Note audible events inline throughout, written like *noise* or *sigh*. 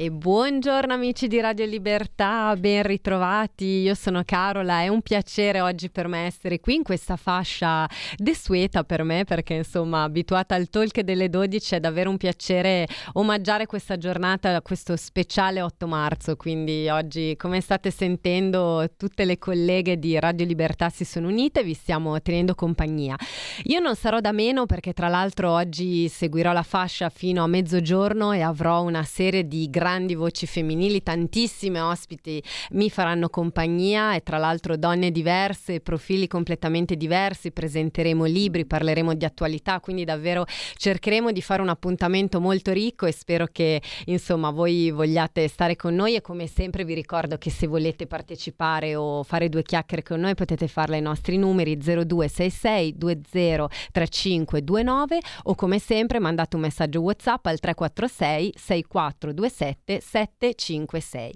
E buongiorno amici di Radio Libertà, ben ritrovati. Io sono Carola, è un piacere oggi per me essere qui in questa fascia desueta per me perché insomma abituata al talk delle 12 è davvero un piacere omaggiare questa giornata, questo speciale 8 marzo. Quindi oggi come state sentendo tutte le colleghe di Radio Libertà si sono unite, vi stiamo tenendo compagnia. Io non sarò da meno perché tra l'altro oggi seguirò la fascia fino a mezzogiorno e avrò una serie di grandi grandi voci femminili, tantissime ospiti mi faranno compagnia e tra l'altro donne diverse, profili completamente diversi, presenteremo libri, parleremo di attualità, quindi davvero cercheremo di fare un appuntamento molto ricco e spero che insomma voi vogliate stare con noi e come sempre vi ricordo che se volete partecipare o fare due chiacchiere con noi potete farle ai nostri numeri 0266 203529 o come sempre mandate un messaggio WhatsApp al 346 6427 756.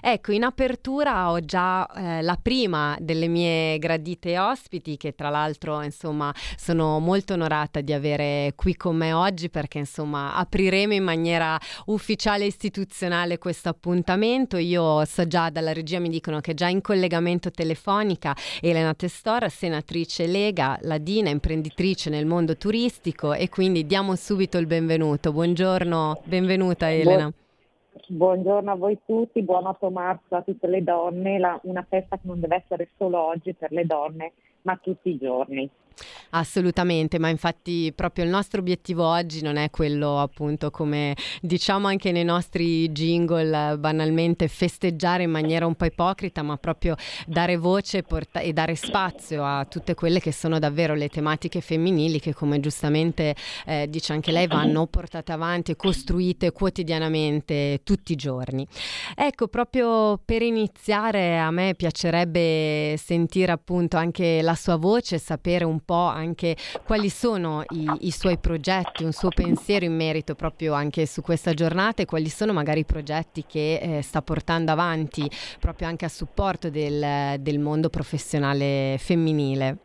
Ecco, in apertura ho già eh, la prima delle mie gradite ospiti che tra l'altro insomma sono molto onorata di avere qui con me oggi perché insomma apriremo in maniera ufficiale e istituzionale questo appuntamento. Io so già dalla regia mi dicono che già in collegamento telefonica Elena Testora, senatrice Lega, ladina, imprenditrice nel mondo turistico e quindi diamo subito il benvenuto. Buongiorno, benvenuta Elena. Buongiorno a voi tutti, buon 8 marzo a tutte le donne, la, una festa che non deve essere solo oggi per le donne, ma tutti i giorni. Assolutamente, ma infatti proprio il nostro obiettivo oggi non è quello appunto come diciamo anche nei nostri jingle banalmente festeggiare in maniera un po' ipocrita, ma proprio dare voce porta- e dare spazio a tutte quelle che sono davvero le tematiche femminili che come giustamente eh, dice anche lei vanno portate avanti e costruite quotidianamente tutti i giorni. Ecco, proprio per iniziare a me piacerebbe sentire appunto anche la sua voce, sapere un anche quali sono i, i, suoi progetti, un suo pensiero in merito proprio anche su questa giornata e quali sono magari i progetti che eh, sta portando avanti proprio anche a supporto del, del mondo professionale femminile.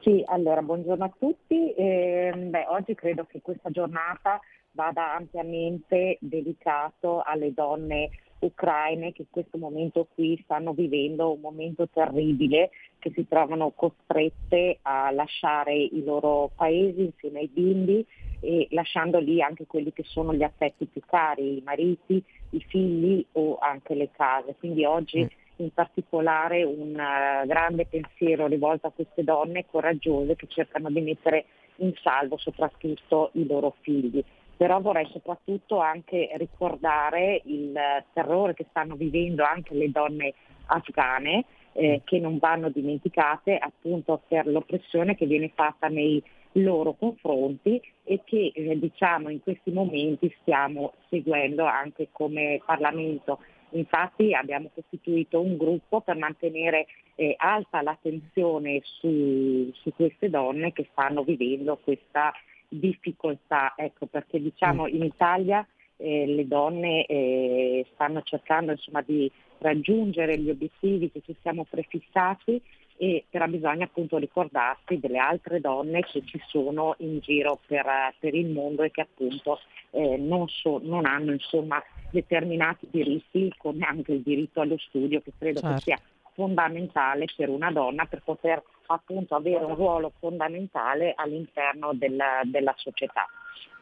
Sì, allora buongiorno a tutti. Eh, beh, oggi credo che questa giornata vada ampiamente dedicato alle donne ucraine che in questo momento qui stanno vivendo un momento terribile, che si trovano costrette a lasciare i loro paesi insieme ai bimbi e lasciando lì anche quelli che sono gli affetti più cari, i mariti, i figli o anche le case. Quindi oggi mm. in particolare un uh, grande pensiero rivolto a queste donne coraggiose che cercano di mettere in salvo soprattutto i loro figli però vorrei soprattutto anche ricordare il terrore che stanno vivendo anche le donne afghane eh, che non vanno dimenticate appunto per l'oppressione che viene fatta nei loro confronti e che eh, diciamo in questi momenti stiamo seguendo anche come Parlamento. Infatti abbiamo costituito un gruppo per mantenere eh, alta l'attenzione su, su, queste donne che stanno vivendo questa difficoltà, ecco, perché diciamo mm. in Italia eh, le donne eh, stanno cercando insomma, di raggiungere gli obiettivi che ci siamo prefissati e però bisogna appunto ricordarsi delle altre donne che ci sono in giro per, per il mondo e che appunto eh, non, so, non, hanno insomma, determinati diritti come anche il diritto allo studio che credo certo. che sia fondamentale per una donna per poter appunto avere un ruolo fondamentale all'interno della, della società.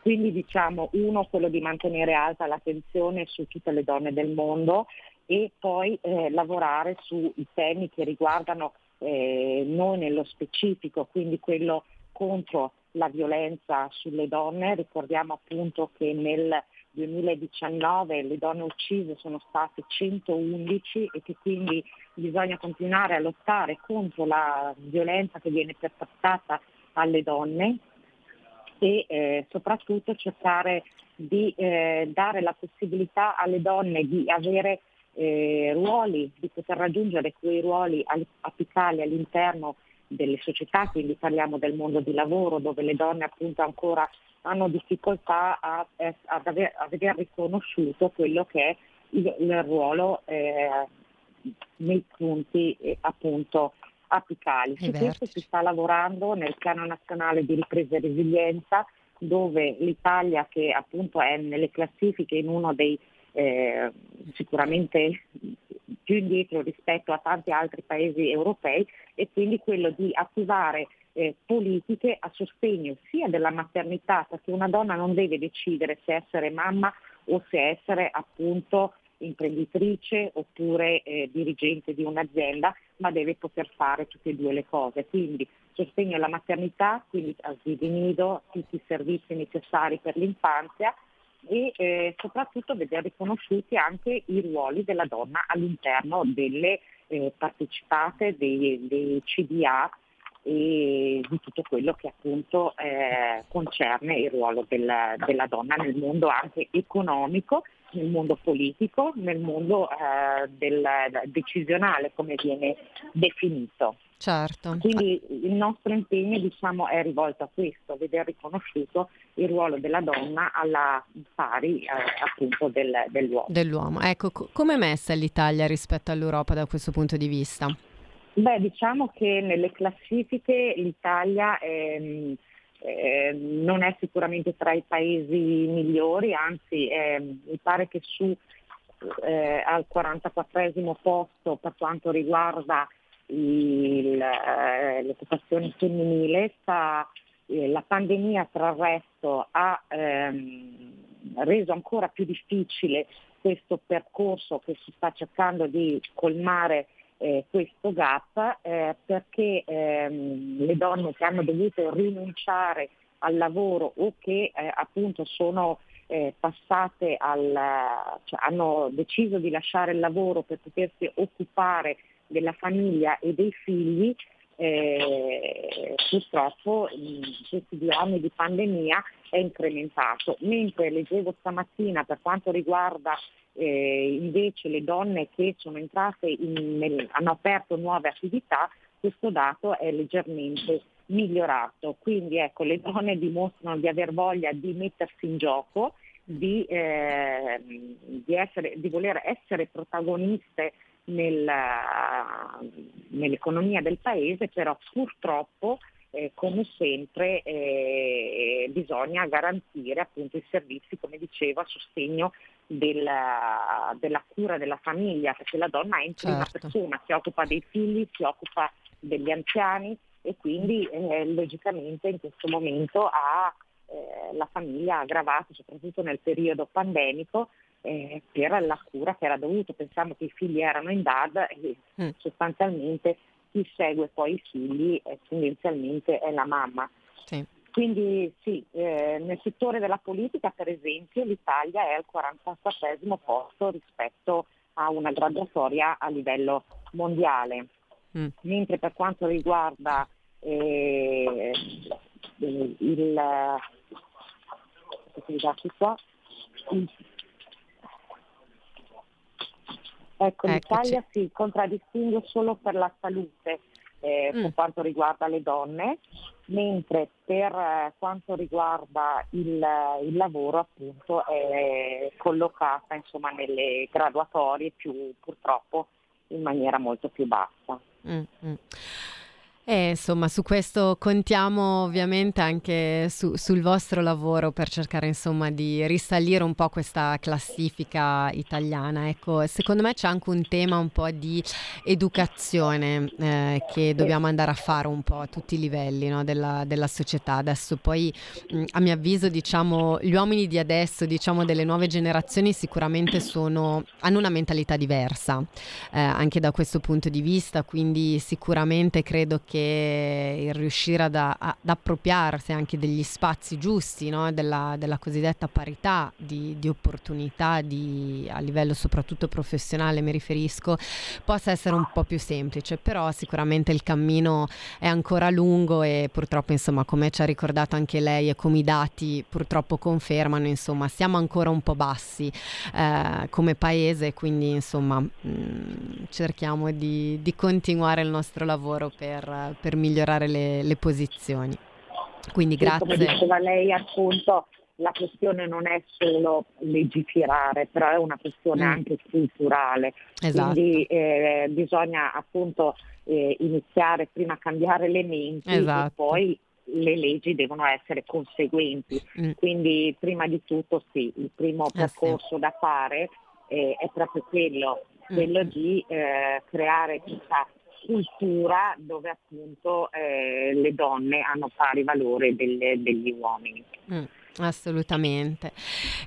Quindi diciamo uno quello di mantenere alta l'attenzione su tutte le donne del mondo e poi eh, lavorare sui temi che riguardano eh, noi nello specifico, quindi quello contro la violenza sulle donne. Ricordiamo appunto che nel 2019 le donne uccise sono state 111 e che quindi bisogna continuare a lottare contro la violenza che viene perpetrata alle donne e eh, soprattutto cercare di eh, dare la possibilità alle donne di avere eh, ruoli, di poter raggiungere quei ruoli apicali all'interno delle società, quindi parliamo del mondo di lavoro dove le donne appunto ancora hanno difficoltà a, a, aver, a aver, riconosciuto quello che è il, il ruolo eh, nei punti eh, appunto apicali. Su questo si sta lavorando nel piano nazionale di ripresa e resilienza dove l'Italia che appunto è nelle classifiche in uno dei eh, sicuramente più indietro rispetto a tanti altri paesi europei e quindi quello di attivare eh, politiche a sostegno sia della maternità, perché una donna non deve decidere se essere mamma o se essere appunto imprenditrice oppure eh, dirigente di un'azienda, ma deve poter fare tutte e due le cose. Quindi sostegno alla maternità, quindi asili nido, tutti i servizi necessari per l'infanzia e eh, soprattutto vedere riconosciuti anche i ruoli della donna all'interno delle eh, partecipate dei, dei, CDA e di tutto quello che appunto eh, concerne il ruolo del, della donna nel mondo anche economico, nel mondo politico, nel mondo eh, del, decisionale come viene definito. Certo. Quindi il nostro impegno diciamo, è rivolto a questo, a vedere riconosciuto il ruolo della donna alla pari eh, appunto del, dell'uomo. Dell'uomo. Ecco, co- come è messa l'Italia rispetto all'Europa da questo punto di vista? Beh, diciamo che nelle classifiche l'Italia è, eh, non è sicuramente tra i paesi migliori, anzi eh, mi pare che su eh, al 44 posto per quanto riguarda il, eh, l'occupazione femminile, sta, eh, la pandemia tra il resto ha ehm, reso ancora più difficile questo percorso che si sta cercando di colmare eh, questo gap eh, perché ehm, le donne che hanno dovuto rinunciare al lavoro o che eh, appunto sono eh, passate al, cioè, hanno deciso di lasciare il lavoro per potersi occupare della famiglia e dei figli, eh, purtroppo in questi due anni di pandemia è incrementato. Mentre leggevo stamattina per quanto riguarda eh, invece le donne che sono entrate in, nel, hanno aperto nuove attività, questo dato è leggermente migliorato. Quindi ecco, le donne dimostrano di aver voglia di mettersi in gioco, di, eh, di, essere, di voler essere protagoniste nella, nell'economia del paese, però purtroppo eh, come sempre eh, bisogna garantire appunto i servizi, come dicevo, a sostegno della, della, cura della famiglia, perché la donna è in prima certo. persona, si occupa dei figli, si occupa degli anziani e quindi eh, logicamente in questo momento ha eh, la famiglia aggravata, soprattutto nel periodo pandemico, eh, per la cura che era dovuto. Pensiamo che i figli erano in DAD e mm. sostanzialmente chi segue poi i figli eh, tendenzialmente è la mamma. Sì. Quindi sì, eh, nel settore della politica per esempio l'Italia è al 47 posto rispetto a una graduatoria a livello mondiale, mm. mentre per quanto riguarda eh, il, il, il Ecco, Eccoci. l'Italia si contraddistingue solo per la salute eh, mm. per quanto riguarda le donne, mentre per eh, quanto riguarda il, il, lavoro appunto è collocata insomma, nelle graduatorie più purtroppo in maniera molto più bassa. Mm-hmm. E insomma, su questo contiamo ovviamente anche su, sul vostro lavoro per cercare insomma di risalire un po' questa classifica italiana. Ecco, secondo me c'è anche un tema un po' di educazione eh, che dobbiamo andare a fare un po' a tutti i livelli no, della, della, società. Adesso poi mh, a mio avviso diciamo gli uomini di adesso, diciamo delle nuove generazioni sicuramente sono, hanno una mentalità diversa eh, anche da questo punto di vista, quindi sicuramente credo che che il riuscire ad, ad appropriarsi anche degli spazi giusti, no? della, della, cosiddetta parità di, di opportunità di, a livello soprattutto professionale, mi riferisco, possa essere un po' più semplice, però sicuramente il cammino è ancora lungo e purtroppo, insomma, come ci ha ricordato anche lei e come i dati purtroppo confermano, insomma, siamo ancora un po' bassi eh, come paese, quindi insomma mh, mm, cerchiamo di, di continuare il nostro lavoro per per, per migliorare le, le, posizioni. Quindi grazie. Come diceva lei appunto, la questione non è solo legiferare, però è una questione mm. anche culturale. Esatto. Quindi eh, bisogna appunto eh, iniziare prima a cambiare le menti esatto. e poi le leggi devono essere conseguenti. Mm. Quindi prima di tutto sì, il primo percorso eh sì. da fare eh, è proprio quello, mm. quello di eh, creare questa cultura dove appunto eh, le donne hanno pari valore delle, degli uomini. Mm. Assolutamente.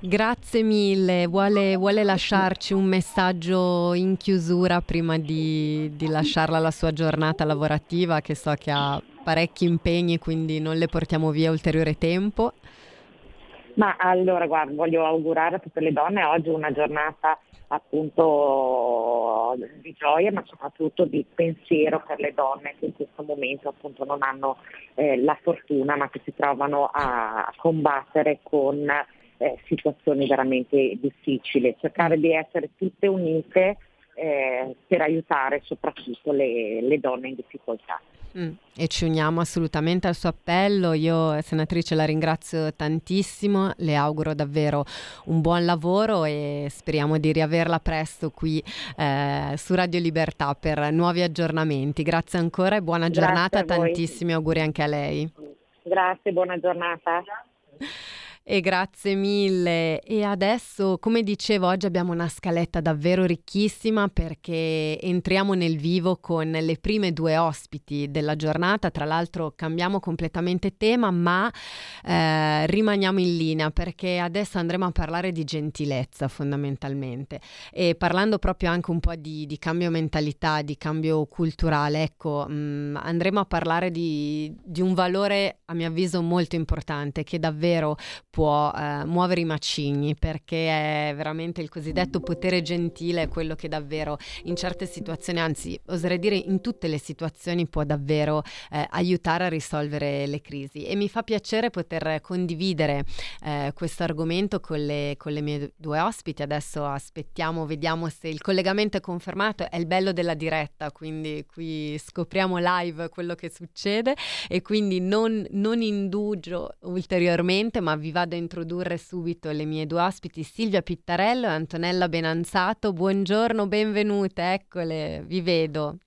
Grazie mille. Vuole, vuole, lasciarci un messaggio in chiusura prima di, di, lasciarla alla sua giornata lavorativa, che so che ha parecchi impegni, quindi non le portiamo via ulteriore tempo. Ma allora, guarda, voglio augurare a tutte le donne oggi una giornata appunto di gioia, ma soprattutto di pensiero per le donne che in questo momento appunto non hanno eh, la fortuna, ma che si trovano a combattere con eh, situazioni veramente difficili. Cercare di essere tutte unite eh, per aiutare soprattutto le, le donne in difficoltà. Mm, e ci uniamo assolutamente al suo appello. Io, senatrice, la ringrazio tantissimo, le auguro davvero un buon lavoro e speriamo di riaverla presto qui eh, su Radio Libertà per nuovi aggiornamenti. Grazie ancora e buona Grazie giornata, tantissimi auguri anche a lei. Grazie, buona giornata e grazie mille. E adesso, come dicevo, oggi abbiamo una scaletta davvero ricchissima perché entriamo nel vivo con le prime due ospiti della giornata. Tra l'altro cambiamo completamente tema, ma eh, rimaniamo in linea perché adesso andremo a parlare di gentilezza fondamentalmente. E parlando proprio anche un po' di, di cambio mentalità, di cambio culturale, ecco, mh, mm, andremo a parlare di, di un valore a mio avviso molto importante che davvero può eh, muovere i macigni perché è veramente il cosiddetto potere gentile, quello che davvero in certe situazioni, anzi oserei dire in tutte le situazioni può davvero eh, aiutare a risolvere le crisi. E mi fa piacere poter condividere eh, questo argomento con le, con le mie due ospiti. Adesso aspettiamo, vediamo se il collegamento è confermato, è il bello della diretta, quindi qui scopriamo live quello che succede. E quindi non, non indugio ulteriormente ma vi va vado a introdurre subito le mie due ospiti, Silvia Pittarello e Antonella Benanzato. Buongiorno, benvenute, eccole, vi vedo.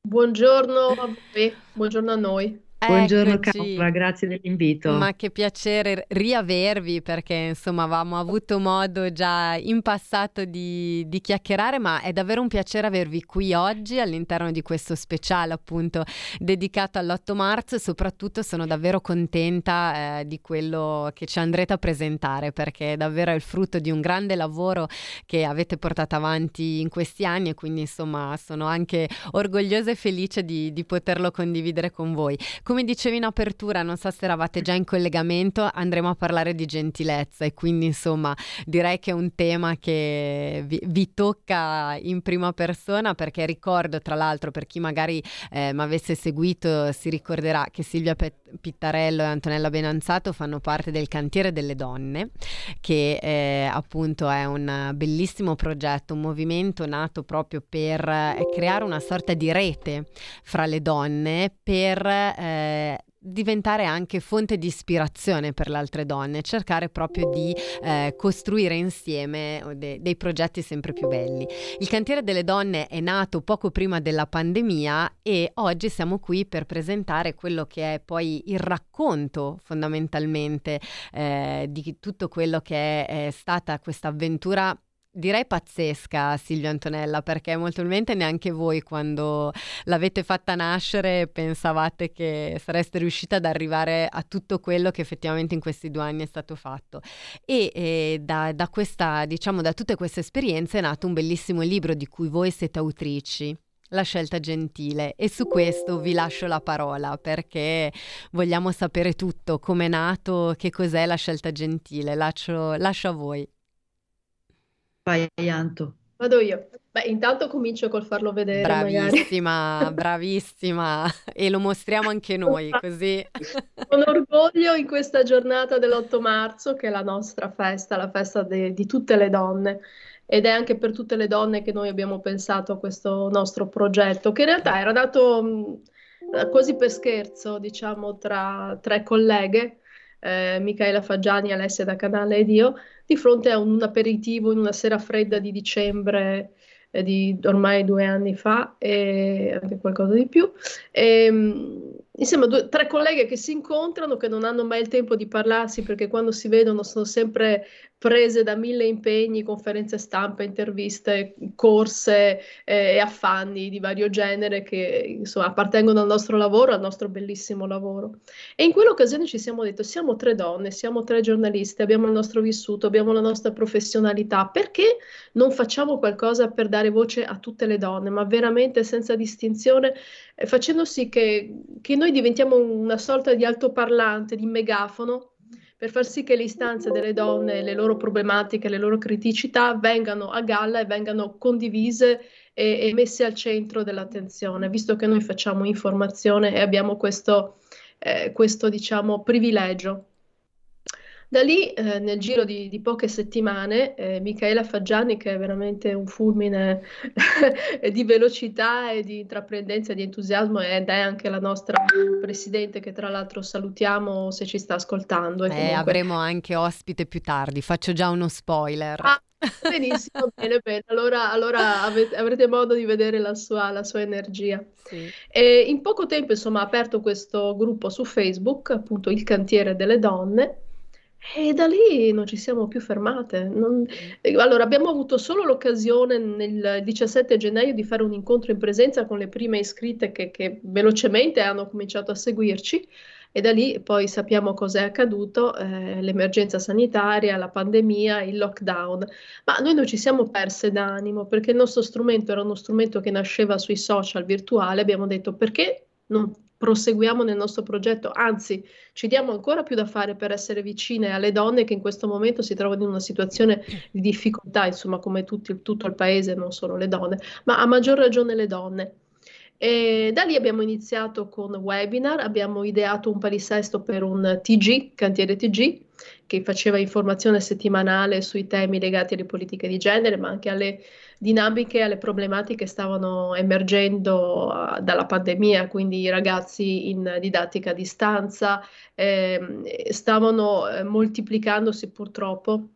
Buongiorno a voi, buongiorno a noi. Buongiorno Carola, grazie dell'invito. Ma che piacere riavervi perché insomma avevamo avuto modo già in passato di, di, chiacchierare, ma è davvero un piacere avervi qui oggi all'interno di questo speciale appunto dedicato all'8 marzo e soprattutto sono davvero contenta eh, di quello che ci andrete a presentare perché davvero è il frutto di un grande lavoro che avete portato avanti in questi anni e quindi insomma sono anche orgogliosa e felice di, di poterlo condividere con voi. Come dicevi in apertura, non so se eravate già in collegamento, andremo a parlare di gentilezza e quindi insomma direi che è un tema che vi, vi tocca in prima persona perché ricordo tra l'altro per chi magari eh, mi avesse seguito si ricorderà che Silvia Pittarello e Antonella Benanzato fanno parte del cantiere delle donne che eh, appunto è un bellissimo progetto, un movimento nato proprio per eh, creare una sorta di rete fra le donne per eh, eh, diventare anche fonte di ispirazione per le altre donne, cercare proprio di eh, costruire insieme de- dei progetti sempre più belli. Il cantiere delle donne è nato poco prima della pandemia e oggi siamo qui per presentare quello che è poi il racconto fondamentalmente eh, di tutto quello che è, è stata questa avventura direi pazzesca Silvia Antonella perché molto probabilmente neanche voi quando l'avete fatta nascere pensavate che sareste riuscita ad arrivare a tutto quello che effettivamente in questi due anni è stato fatto. E, e da, da, questa diciamo da tutte queste esperienze è nato un bellissimo libro di cui voi siete autrici la scelta gentile. E su questo vi lascio la parola perché vogliamo sapere tutto, come è nato, che cos'è la scelta gentile, lascio, lascio a voi. Vai, Anto. Vado io. Beh, intanto comincio col farlo vedere. Bravissima, *laughs* bravissima. E lo mostriamo anche noi, così. Con orgoglio in questa giornata dell'8 marzo, che è la nostra festa, la festa de- di tutte le donne. Ed è anche per tutte le donne che noi abbiamo pensato a questo nostro progetto, che in realtà era nato eh, quasi per scherzo, diciamo, tra tre colleghe, eh, Michaela Faggiani, Alessia da Canale ed io, di fronte a un aperitivo in una sera fredda di dicembre eh, di ormai due anni fa, e anche qualcosa di più. E, ehm, insieme a due, tre colleghe che si incontrano, che non hanno mai il tempo di parlarsi perché quando si vedono sono sempre prese da mille impegni, conferenze stampa, interviste, corse eh, e affanni di vario genere che insomma appartengono al nostro lavoro, al nostro bellissimo lavoro. E in quell'occasione ci siamo detto, siamo tre donne, siamo tre giornaliste, abbiamo il nostro vissuto, abbiamo la nostra professionalità, perché non facciamo qualcosa per dare voce a tutte le donne, ma veramente senza distinzione, eh, facendo sì che, che noi diventiamo una sorta di altoparlante, di megafono per far sì che le istanze delle donne, le loro problematiche, le loro criticità vengano a galla e vengano condivise e, e messe al centro dell'attenzione, visto che noi facciamo informazione e abbiamo questo, eh, questo diciamo, privilegio. Da lì, eh, nel giro di, di poche settimane, eh, Michaela Faggiani, che è veramente un fulmine *laughs* di velocità e di intraprendenza e di entusiasmo, ed è anche la nostra presidente, che tra l'altro salutiamo se ci sta ascoltando. E eh, comunque... avremo anche ospite più tardi, faccio già uno spoiler. Ah, benissimo, *laughs* bene, bene. Allora, allora avete, avrete modo di vedere la sua, la sua energia. Sì. In poco tempo, insomma, ha aperto questo gruppo su Facebook, appunto Il Cantiere delle Donne e da lì non ci siamo più fermate. Non... Allora, abbiamo avuto solo l'occasione nel 17 gennaio di fare un incontro in presenza con le prime iscritte che, che velocemente hanno cominciato a seguirci e da lì poi sappiamo cos'è accaduto, eh, l'emergenza sanitaria, la pandemia, il lockdown. Ma noi non ci siamo perse d'animo perché il nostro strumento era uno strumento che nasceva sui social virtuali, abbiamo detto perché non proseguiamo nel nostro progetto, anzi ci diamo ancora più da fare per essere vicine alle donne che in questo momento si trovano in una situazione di difficoltà, insomma come tutti, tutto il paese, non solo le donne, ma a maggior ragione le donne. E da lì abbiamo iniziato con webinar, abbiamo ideato un palisesto per un TG, cantiere TG, che faceva informazione settimanale sui temi legati alle politiche di genere, ma anche alle dinamiche, alle problematiche che stavano emergendo uh, dalla pandemia, quindi i ragazzi in didattica a distanza eh, stavano eh, moltiplicandosi purtroppo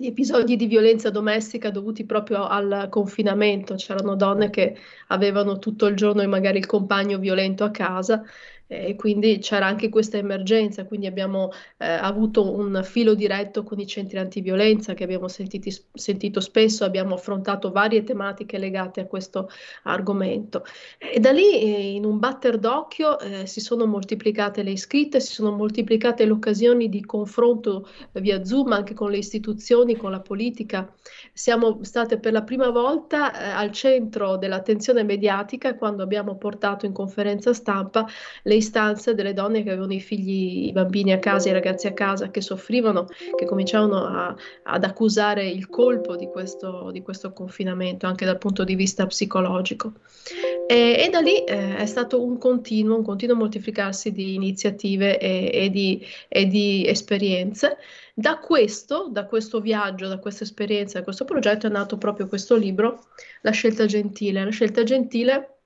gli episodi di violenza domestica dovuti proprio al confinamento, c'erano donne che avevano tutto il giorno magari il compagno violento a casa e quindi c'era anche questa emergenza, quindi abbiamo eh, avuto un filo diretto con i centri antiviolenza che abbiamo sentiti, sentito spesso, abbiamo affrontato varie tematiche legate a questo argomento. E da lì eh, in un batter d'occhio eh, si sono moltiplicate le iscritte, si sono moltiplicate le occasioni di confronto via Zoom anche con le istituzioni, con la politica. Siamo state per la prima volta eh, al centro dell'attenzione mediatica quando abbiamo portato in conferenza stampa le istanze delle donne che avevano i figli, i bambini a casa, i ragazzi a casa, che soffrivano, che cominciavano a, ad accusare il colpo di questo, di questo, confinamento, anche dal punto di vista psicologico. E, e da lì eh, è stato un continuo, un continuo moltiplicarsi di iniziative e, e, di, e di esperienze. Da questo, da questo viaggio, da questa esperienza, da questo progetto è nato proprio questo libro, La scelta gentile. La scelta gentile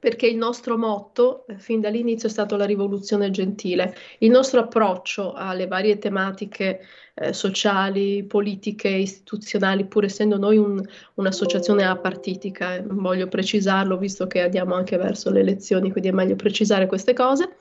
perché il nostro motto eh, fin dall'inizio è stato la rivoluzione gentile. Il nostro approccio alle varie tematiche eh, sociali, politiche, istituzionali, pur essendo noi un, un'associazione apartitica, eh, voglio precisarlo visto che andiamo anche verso le elezioni, quindi è meglio precisare queste cose.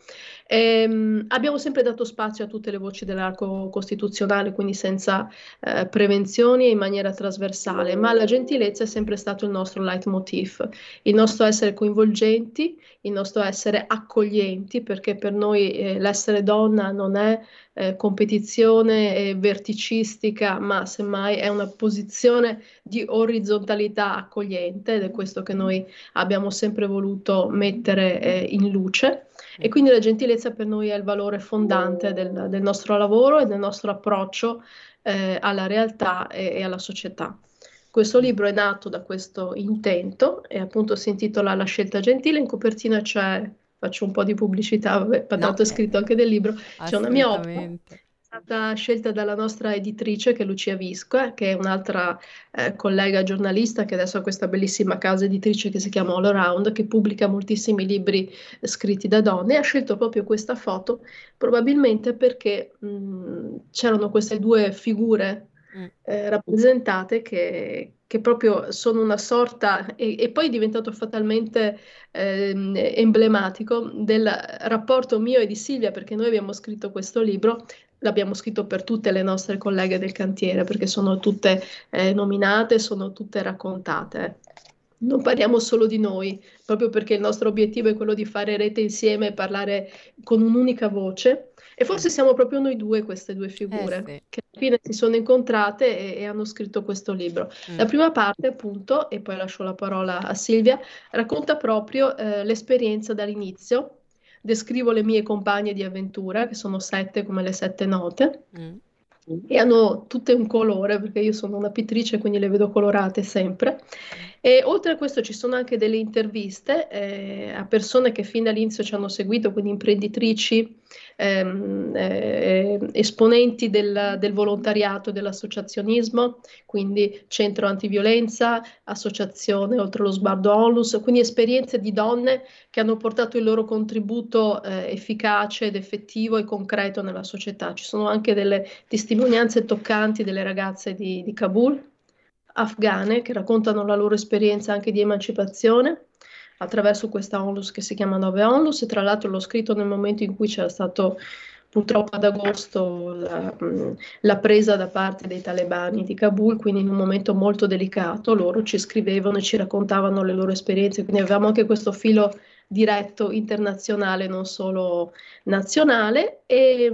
Ehm, abbiamo sempre dato spazio a tutte le voci dell'arco costituzionale, quindi senza eh, prevenzioni e in maniera trasversale, ma la gentilezza è sempre stato il nostro leitmotiv, il nostro essere coinvolgenti, il nostro essere accoglienti, perché per noi eh, l'essere donna non è eh, competizione verticistica, ma semmai è una posizione di orizzontalità accogliente ed è questo che noi abbiamo sempre voluto mettere eh, in luce. E quindi la gentilezza per noi è il valore fondante del, del nostro lavoro e del nostro approccio eh, alla realtà e, e alla società. Questo libro è nato da questo intento e appunto si intitola La scelta gentile, in copertina c'è, faccio un po' di pubblicità, vabbè, tanto no, è scritto anche del libro, c'è una mia opera stata scelta dalla nostra editrice che è Lucia Visco, che è un'altra eh, collega giornalista che adesso ha questa bellissima casa editrice che si chiama All Around, che pubblica moltissimi libri scritti da donne. E ha scelto proprio questa foto, probabilmente perché mh, c'erano queste due figure mm. eh, rappresentate che, che proprio sono una sorta, e, e poi è diventato fatalmente eh, emblematico del rapporto mio e di Silvia, perché noi abbiamo scritto questo libro, l'abbiamo scritto per tutte le nostre colleghe del cantiere, perché sono tutte eh, nominate, sono tutte raccontate. Non parliamo solo di noi, proprio perché il nostro obiettivo è quello di fare rete insieme e parlare con un'unica voce e forse siamo proprio noi due, queste due figure, eh sì. che alla fine si sono incontrate e, e hanno scritto questo libro. Mm. La prima parte, appunto, e poi lascio la parola a Silvia, racconta proprio eh, l'esperienza dall'inizio. Descrivo le mie compagne di avventura, che sono sette come le sette note. Mm e hanno tutte un colore perché io sono una pittrice quindi le vedo colorate sempre e oltre a questo ci sono anche delle interviste eh, a persone che fin dall'inizio ci hanno seguito quindi imprenditrici ehm, eh, esponenti del, del, volontariato, dell'associazionismo, quindi centro antiviolenza, associazione oltre lo sguardo onlus, quindi esperienze di donne che hanno portato il loro contributo eh, efficace ed effettivo e concreto nella società. Ci sono anche delle testimonianze toccanti delle ragazze di, di Kabul afghane che raccontano la loro esperienza anche di emancipazione attraverso questa onlus che si chiama 9 onlus. E tra l'altro l'ho scritto nel momento in cui c'era stato purtroppo ad agosto la, la, presa da parte dei talebani di Kabul, quindi in un momento molto delicato, loro ci scrivevano e ci raccontavano le loro esperienze, quindi avevamo anche questo filo diretto internazionale, non solo nazionale, e,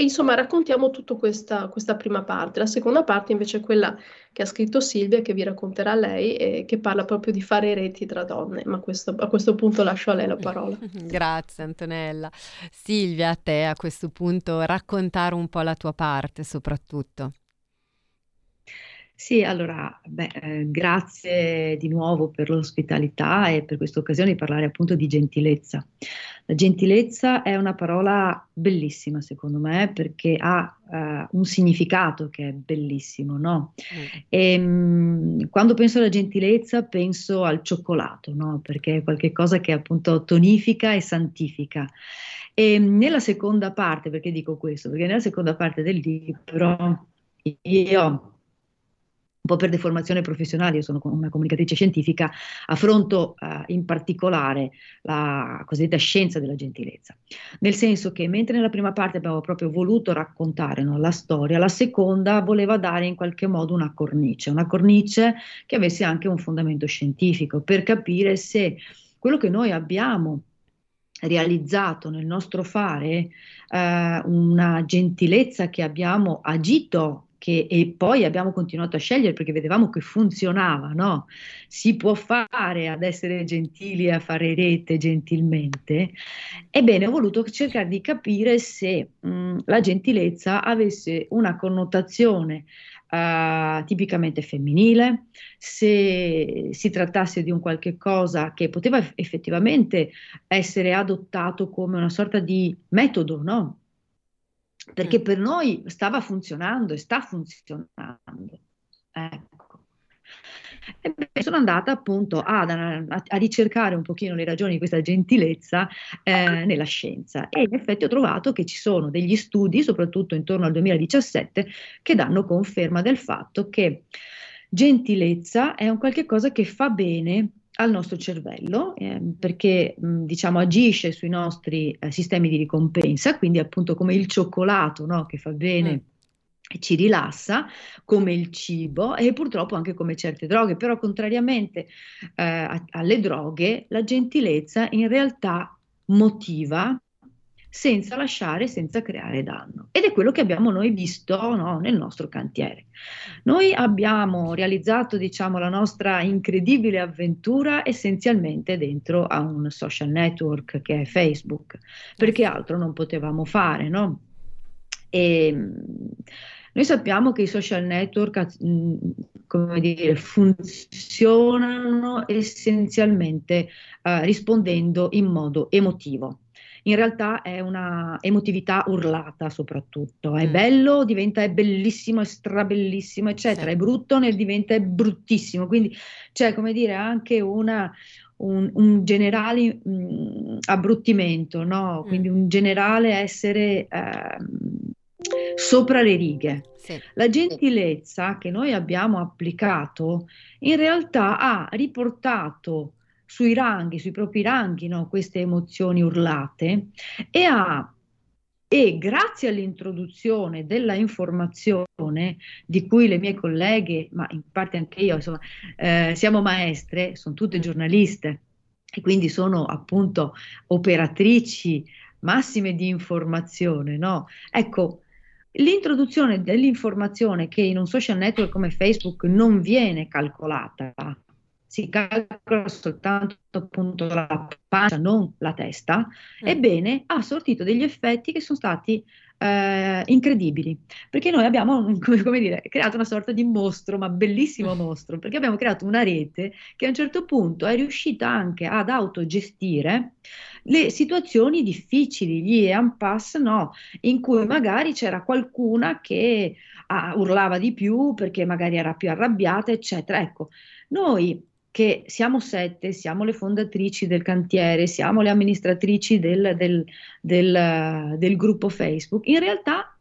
e insomma raccontiamo tutta questa, questa, prima parte. La seconda parte invece è quella che ha scritto Silvia, che vi racconterà lei, e che parla proprio di fare reti tra donne. Ma questo, a questo punto lascio a lei la parola. *laughs* Grazie Antonella. Silvia, a te a questo punto raccontare un po' la tua parte soprattutto. Sì, allora, beh, eh, grazie di nuovo per l'ospitalità e per questa occasione di parlare appunto di gentilezza. La gentilezza è una parola bellissima secondo me perché ha uh, un significato che è bellissimo, no? Mm. E, mh, quando penso alla gentilezza penso al cioccolato, no? Perché è qualcosa che appunto tonifica e santifica. E nella seconda parte, perché dico questo? Perché nella seconda parte del libro io un po' per deformazione professionale, io sono una comunicatrice scientifica, affronto eh, in particolare la cosiddetta scienza della gentilezza. Nel senso che mentre nella prima parte abbiamo proprio voluto raccontare no, la storia, la seconda voleva dare in qualche modo una cornice, una cornice che avesse anche un fondamento scientifico per capire se quello che noi abbiamo realizzato nel nostro fare, eh, una gentilezza che abbiamo agito che, e poi abbiamo continuato a scegliere perché vedevamo che funzionava, no? Si può fare ad essere gentili a fare rete gentilmente. Ebbene, ho voluto cercare di capire se mh, la gentilezza avesse una connotazione Uh, tipicamente femminile, se si trattasse di un qualche cosa che poteva effettivamente essere adottato come una sorta di metodo, no? Perché per noi stava funzionando e sta funzionando. Ecco. E sono andata appunto a, a, a, ricercare un pochino le ragioni di questa gentilezza eh, nella scienza e in effetti ho trovato che ci sono degli studi, soprattutto intorno al 2017, che danno conferma del fatto che gentilezza è un qualche cosa che fa bene al nostro cervello eh, perché mh, diciamo agisce sui nostri eh, sistemi di ricompensa, quindi appunto come il cioccolato no? che fa bene. Mm. E ci rilassa come il cibo e purtroppo anche come certe droghe, però contrariamente eh, a, alle droghe la gentilezza in realtà motiva senza lasciare, senza creare danno. Ed è quello che abbiamo noi visto no, nel nostro cantiere. Noi abbiamo realizzato, diciamo, la nostra incredibile avventura essenzialmente dentro a un social network che è Facebook, perché altro non potevamo fare, no? E, noi sappiamo che i social network come dire, funzionano essenzialmente uh, rispondendo in modo emotivo in realtà è una emotività urlata soprattutto. È mm. bello, diventa è bellissimo, è strabellissimo, eccetera. Sì. È brutto, ne diventa è bruttissimo. Quindi c'è, come dire, anche una, un, un, generale mh, mm, abbruttimento, no? Mm. Quindi un generale essere eh, sopra le righe. Sì. La gentilezza che noi abbiamo applicato in realtà ha riportato sui ranghi, sui propri ranghi, no, queste emozioni urlate e ha e grazie all'introduzione della informazione di cui le mie colleghe, ma in parte anche io, insomma, eh, siamo maestre, sono tutte mm. giornaliste e quindi sono appunto operatrici massime di informazione, no? Ecco, l'introduzione dell'informazione che in un social network come Facebook non viene calcolata si calcola soltanto appunto la pancia, non la testa, mm. ebbene ha sortito degli effetti che sono stati eh, incredibili, perché noi abbiamo, *laughs* come, come dire, creato una sorta di mostro, ma bellissimo *laughs* mostro, perché abbiamo creato una rete che a un certo punto è riuscita anche ad autogestire le situazioni difficili, gli impasse, no, in cui magari c'era qualcuna che ah, urlava di più perché magari era più arrabbiata, eccetera. Ecco, noi che siamo sette, siamo le fondatrici del cantiere, siamo le amministratrici del, del, del, del gruppo Facebook, in realtà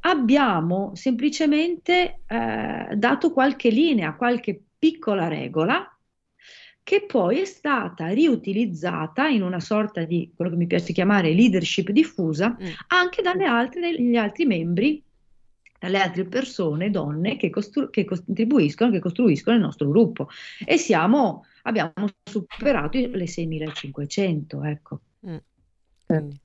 abbiamo semplicemente eh, dato qualche linea, qualche piccola regola che poi è stata riutilizzata in una sorta di quello che mi piace chiamare leadership diffusa mm. anche dalle altre, dagli altri membri dalle altre persone, donne, che, costru- che contribuiscono, che costruiscono il nostro gruppo. E siamo, abbiamo superato le 6.500, ecco. Mm. Quindi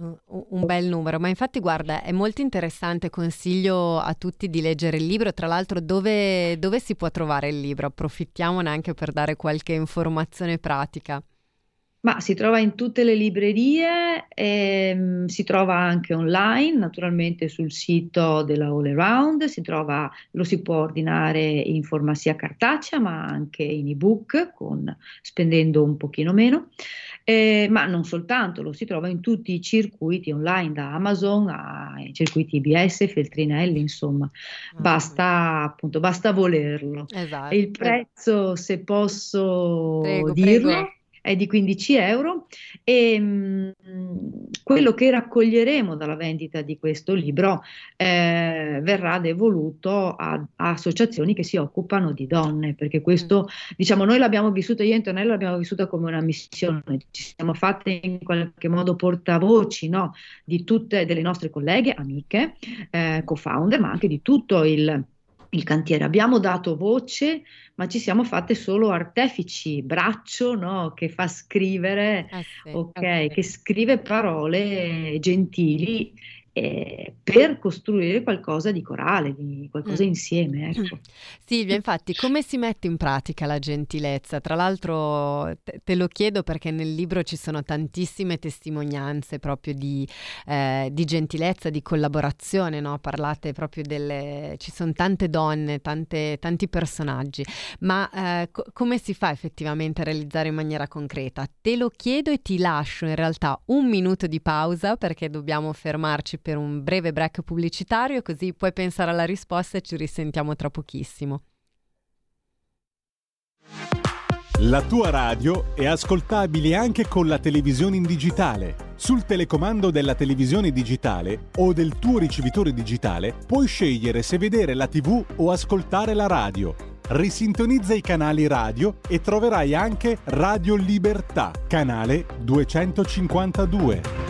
un bel numero, ma infatti guarda, è molto interessante, consiglio a tutti di leggere il libro, tra l'altro dove, dove si può trovare il libro? Approfittiamone anche per dare qualche informazione pratica. Ma si trova in tutte le librerie, e, um, si trova anche online, naturalmente sul sito della All Around, si trova, lo si può ordinare in forma sia cartacea ma anche in ebook, con, spendendo un pochino meno, eh, ma non soltanto, lo si trova in tutti i circuiti online, da Amazon ai circuiti IBS, Feltrinelli, insomma, ah, basta, appunto, basta volerlo. Esatto. Il prezzo, se posso prego, dirlo... Prego è di 15 euro. E mh, mm, quello che raccoglieremo dalla vendita di questo libro eh, verrà devoluto a, a, associazioni che si occupano di donne, perché questo, diciamo, noi l'abbiamo vissuto, io e Antonella l'abbiamo vissuta come una missione, ci siamo fatte in qualche modo portavoci no, di tutte delle nostre colleghe, amiche, eh, co-founder, ma anche di tutto il il cantiere. Abbiamo dato voce, ma ci siamo fatte solo artefici, braccio no? che fa scrivere, eh sì, ok, eh sì. che scrive parole gentili eh, per costruire qualcosa di corale, di qualcosa mm. insieme. Ecco. Silvia, infatti, come si mette in pratica la gentilezza? Tra l'altro te, te lo chiedo perché nel libro ci sono tantissime testimonianze proprio di, eh, di gentilezza, di collaborazione, no? parlate proprio delle... ci sono tante donne, tante, tanti personaggi, ma eh, co- come si fa effettivamente a realizzare in maniera concreta? Te lo chiedo e ti lascio in realtà un minuto di pausa perché dobbiamo fermarci per un breve break pubblicitario, così puoi pensare alla risposta e ci risentiamo tra pochissimo. La tua radio è ascoltabile anche con la televisione in digitale. Sul telecomando della televisione digitale o del tuo ricevitore digitale puoi scegliere se vedere la TV o ascoltare la radio. Risintonizza i canali radio e troverai anche Radio Libertà, canale 252.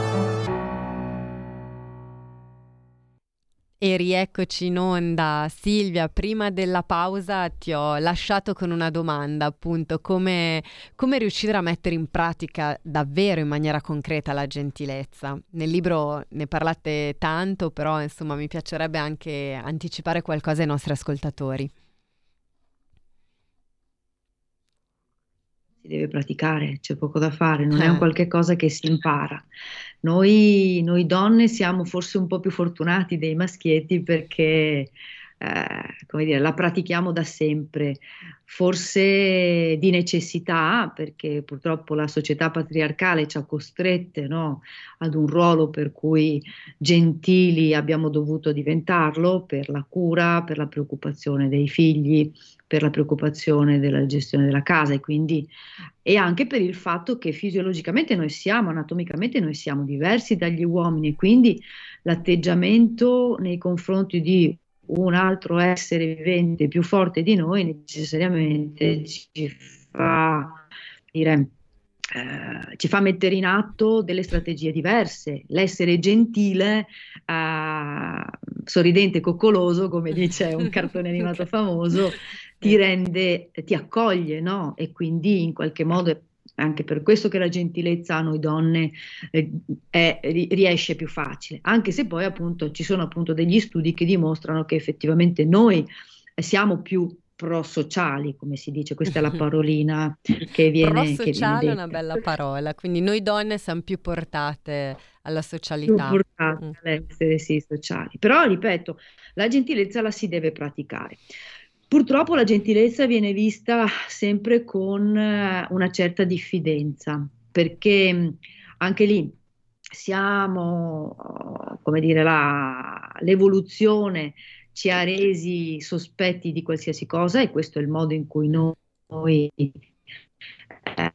E rieccoci in onda. Silvia, prima della pausa ti ho lasciato con una domanda, appunto, come, come, riuscire a mettere in pratica davvero in maniera concreta la gentilezza. Nel libro ne parlate tanto, però insomma mi piacerebbe anche anticipare qualcosa ai nostri ascoltatori. si deve praticare, c'è poco da fare, non eh. è *laughs* un qualche cosa che si impara. Noi, noi, donne siamo forse un po' più fortunati dei maschietti perché eh, come dire, la pratichiamo da sempre, forse di necessità, perché purtroppo la società patriarcale ci ha costrette no, ad un ruolo per cui gentili abbiamo dovuto diventarlo per la cura, per la preoccupazione dei figli, per la preoccupazione della gestione della casa e quindi e anche per il fatto che fisiologicamente noi siamo, anatomicamente noi siamo diversi dagli uomini e quindi l'atteggiamento nei confronti di un altro essere vivente più forte di noi necessariamente ci fa dire eh, ci fa mettere in atto delle strategie diverse. L'essere gentile, eh, sorridente e coccoloso, come dice un *laughs* cartone animato famoso, ti rende, ti accoglie, no? E quindi in qualche modo è anche per questo che la gentilezza a noi donne eh, è, riesce più facile, anche se poi appunto ci sono appunto degli studi che dimostrano che effettivamente noi siamo più prosociali, come si dice, questa è la *laughs* parolina che viene Prosociale è una bella parola, quindi noi donne siamo più portate alla socialità. Più portate mm. all'essere sì, sociali. Però, ripeto, la gentilezza la si deve praticare. Purtroppo la gentilezza viene vista sempre con eh, una certa diffidenza, perché mm, anche lì siamo, come dire, la, l'evoluzione ci ha resi sospetti di qualsiasi cosa e questo è il modo in cui noi eh,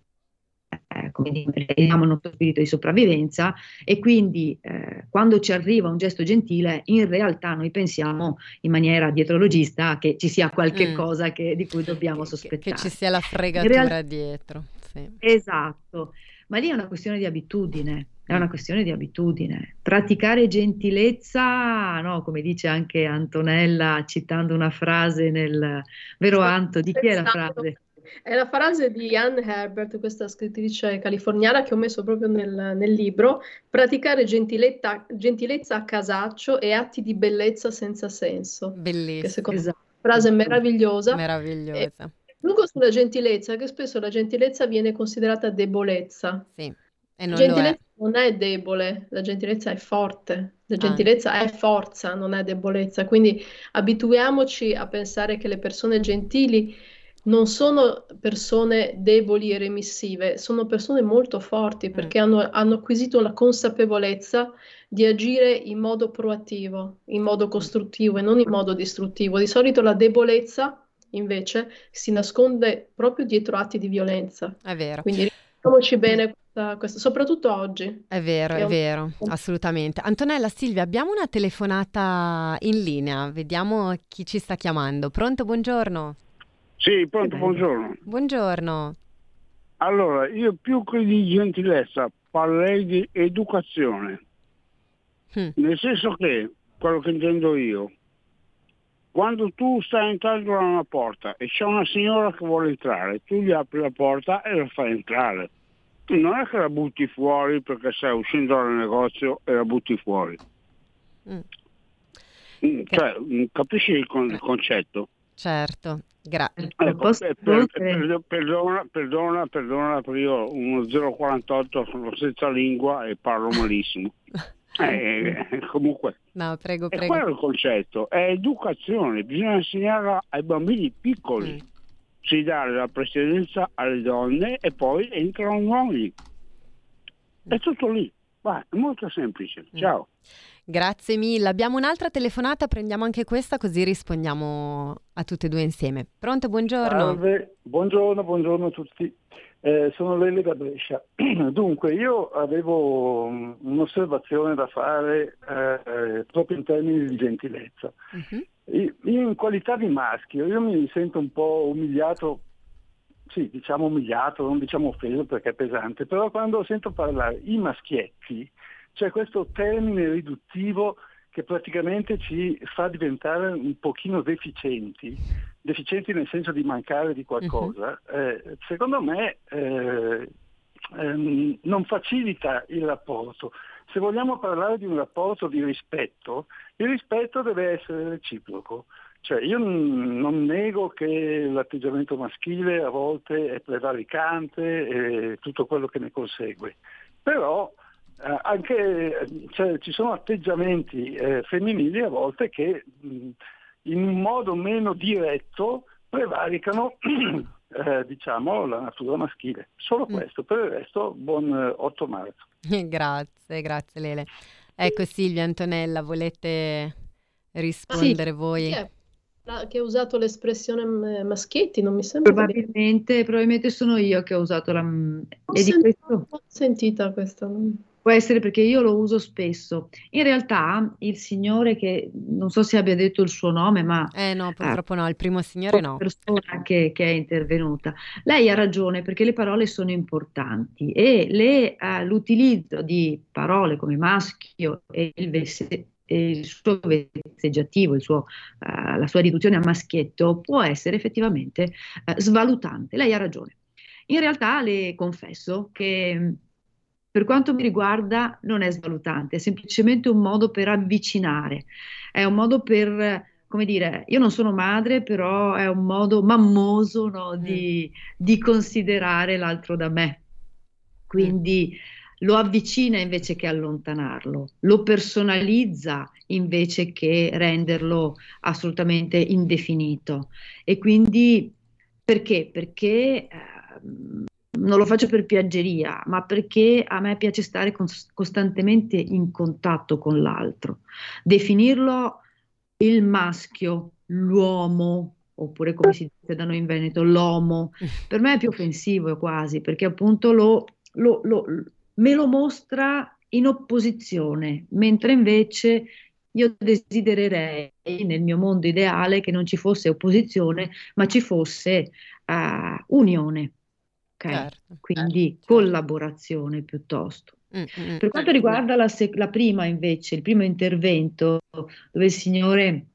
eh, come dire, abbiamo il nostro spirito di sopravvivenza e quindi eh, quando ci arriva un gesto gentile in realtà noi pensiamo in maniera dietrologista che ci sia qualche mm. cosa che, di cui dobbiamo sospettare. Che, che ci sia la fregatura real... dietro. Sì. Esatto, ma lì è una questione di abitudine. È una questione di abitudine. Praticare gentilezza, no, come dice anche Antonella, citando una frase nel vero Anto, di chi è la frase? È la frase di Anne Herbert, questa scrittrice californiana che ho messo proprio nel, nel libro, praticare gentilezza a casaccio e atti di bellezza senza senso. Bellissima. esatto. frase meravigliosa. Meravigliosa. Lungo sulla gentilezza, che spesso la gentilezza viene considerata debolezza. Sì. E non gentilezza non è debole, la gentilezza è forte, la ah. gentilezza è forza, non è debolezza. Quindi abituiamoci a pensare che le persone gentili non sono persone deboli e remissive, sono persone molto forti perché mm. hanno, hanno, acquisito la consapevolezza di agire in modo proattivo, in modo costruttivo e non in modo distruttivo. Di solito la debolezza invece si nasconde proprio dietro atti di violenza. È vero. Quindi ricordiamoci bene questo, soprattutto oggi. È vero, è, è vero, assolutamente. Antonella, Silvia, abbiamo una telefonata in linea, vediamo chi ci sta chiamando. Pronto, buongiorno. Sì, pronto, buongiorno. Buongiorno. Allora, io più che di gentilezza parlerei di educazione. Mm. Nel senso che, quello che intendo io, quando tu stai entrando da una porta e c'è una signora che vuole entrare, tu gli apri la porta e la fai entrare. Non è che la butti fuori perché stai uscendo dal negozio e la butti fuori. Mm. mm cioè, mm, capisci il, con- il concetto? Certo, grazie. Ecco, per, per, per, perdona, perdona, perdona, per io uno 048 sono senza lingua e parlo malissimo. *laughs* eh, comunque, no, prego, è prego. quello il concetto, è educazione, bisogna insegnare ai bambini piccoli, mm. Si dare la precedenza alle donne e poi entrano gli uomini. È tutto lì, Va, è molto semplice. Mm. Ciao. Grazie mille. Abbiamo un'altra telefonata, prendiamo anche questa così rispondiamo a tutte e due insieme. Pronto, buongiorno. Salve, buongiorno, buongiorno a tutti. Eh, sono Lele da Brescia. *clears throat* Dunque, io avevo mm, un'osservazione da fare eh, proprio in termini di gentilezza. Uh-huh. Io, in qualità di maschio, io mi sento un po' umiliato sì, diciamo umiliato, non diciamo offeso perché è pesante, però quando sento parlare i maschietti, c'è questo termine riduttivo che praticamente ci fa diventare un pochino deficienti, deficienti nel senso di mancare di qualcosa, uh-huh. eh, secondo me eh, ehm, non facilita il rapporto. Se vogliamo parlare di un rapporto di rispetto, il rispetto deve essere reciproco. Cioè, io non nego che l'atteggiamento maschile a volte è prevaricante e tutto quello che ne consegue, però eh, anche cioè, ci sono atteggiamenti eh, femminili a volte che mh, in un modo meno diretto prevaricano *clears throat* eh, diciamo, la natura maschile. Solo mm. questo, per il resto buon 8 eh, marzo. *laughs* grazie, grazie Lele. Ecco Silvia Antonella, volete rispondere sì, voi? Sì che ha usato l'espressione maschietti, non mi sembra. Probabilmente, probabilmente sono io che ho usato la. Ho, e sentito, questo... ho sentita questa. Può essere perché io lo uso spesso. In realtà il signore che non so se abbia detto il suo nome, ma... Eh no, purtroppo eh, no, il primo signore no. persona che, che, è intervenuta. Lei ha ragione perché le parole sono importanti e le, uh, l'utilizzo di parole come maschio e il, vesse, il suo vezzeggiativo, uh, la sua riduzione a maschietto può essere effettivamente uh, svalutante. Lei ha ragione. In realtà le confesso che per quanto mi riguarda non è svalutante, è semplicemente un modo per avvicinare, è un modo per, come dire, io non sono madre, però è un modo mammoso no, mm. di, di, considerare l'altro da me. Quindi lo avvicina invece che allontanarlo, lo personalizza invece che renderlo assolutamente indefinito. E quindi perché? Perché... Eh, non lo faccio per piaggeria, ma perché a me piace stare cons- costantemente in contatto con l'altro. Definirlo il maschio, l'uomo, oppure come si dice da noi in Veneto, l'uomo, *laughs* per me è più offensivo quasi, perché appunto lo, lo, lo, me lo mostra in opposizione, mentre invece io desidererei nel mio mondo ideale che non ci fosse opposizione, ma ci fosse uh, unione. Okay? Certo, Quindi certo. collaborazione piuttosto. Mm, mm, mm. per quanto riguarda la, sec- la, prima invece, il primo intervento dove il Signore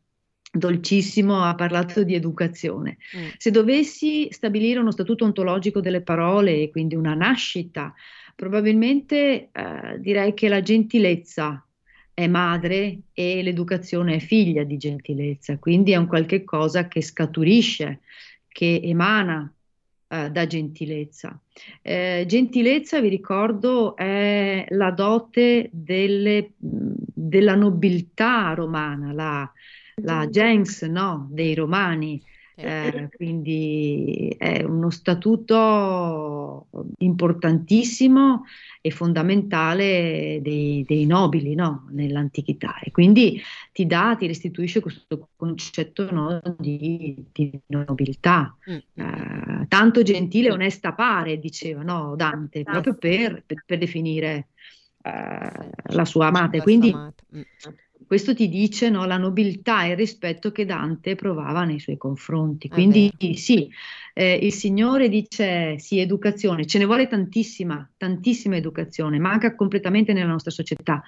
dolcissimo ha parlato di educazione, mm. se dovessi stabilire uno statuto ontologico delle parole e quindi una nascita, probabilmente eh, direi che la gentilezza è madre e l'educazione è figlia di gentilezza, quindi è un qualche cosa che scaturisce, che emana eh, da gentilezza. Eh, gentilezza, vi ricordo, è la dote delle, della nobiltà romana, la, la gens no, dei romani. Eh, quindi è uno statuto importantissimo e fondamentale dei, dei nobili no? nell'antichità e quindi ti dà, ti restituisce questo concetto no? di, di, nobiltà. Mm. Eh, tanto gentile e onesta pare, diceva no, Dante, proprio per, per, per definire eh, la sua amata. Quindi. Mm. Questo ti dice no, la nobiltà e il rispetto che Dante provava nei suoi confronti. Quindi sì, eh, il Signore dice sì, educazione, ce ne vuole tantissima, tantissima educazione, manca completamente nella nostra società,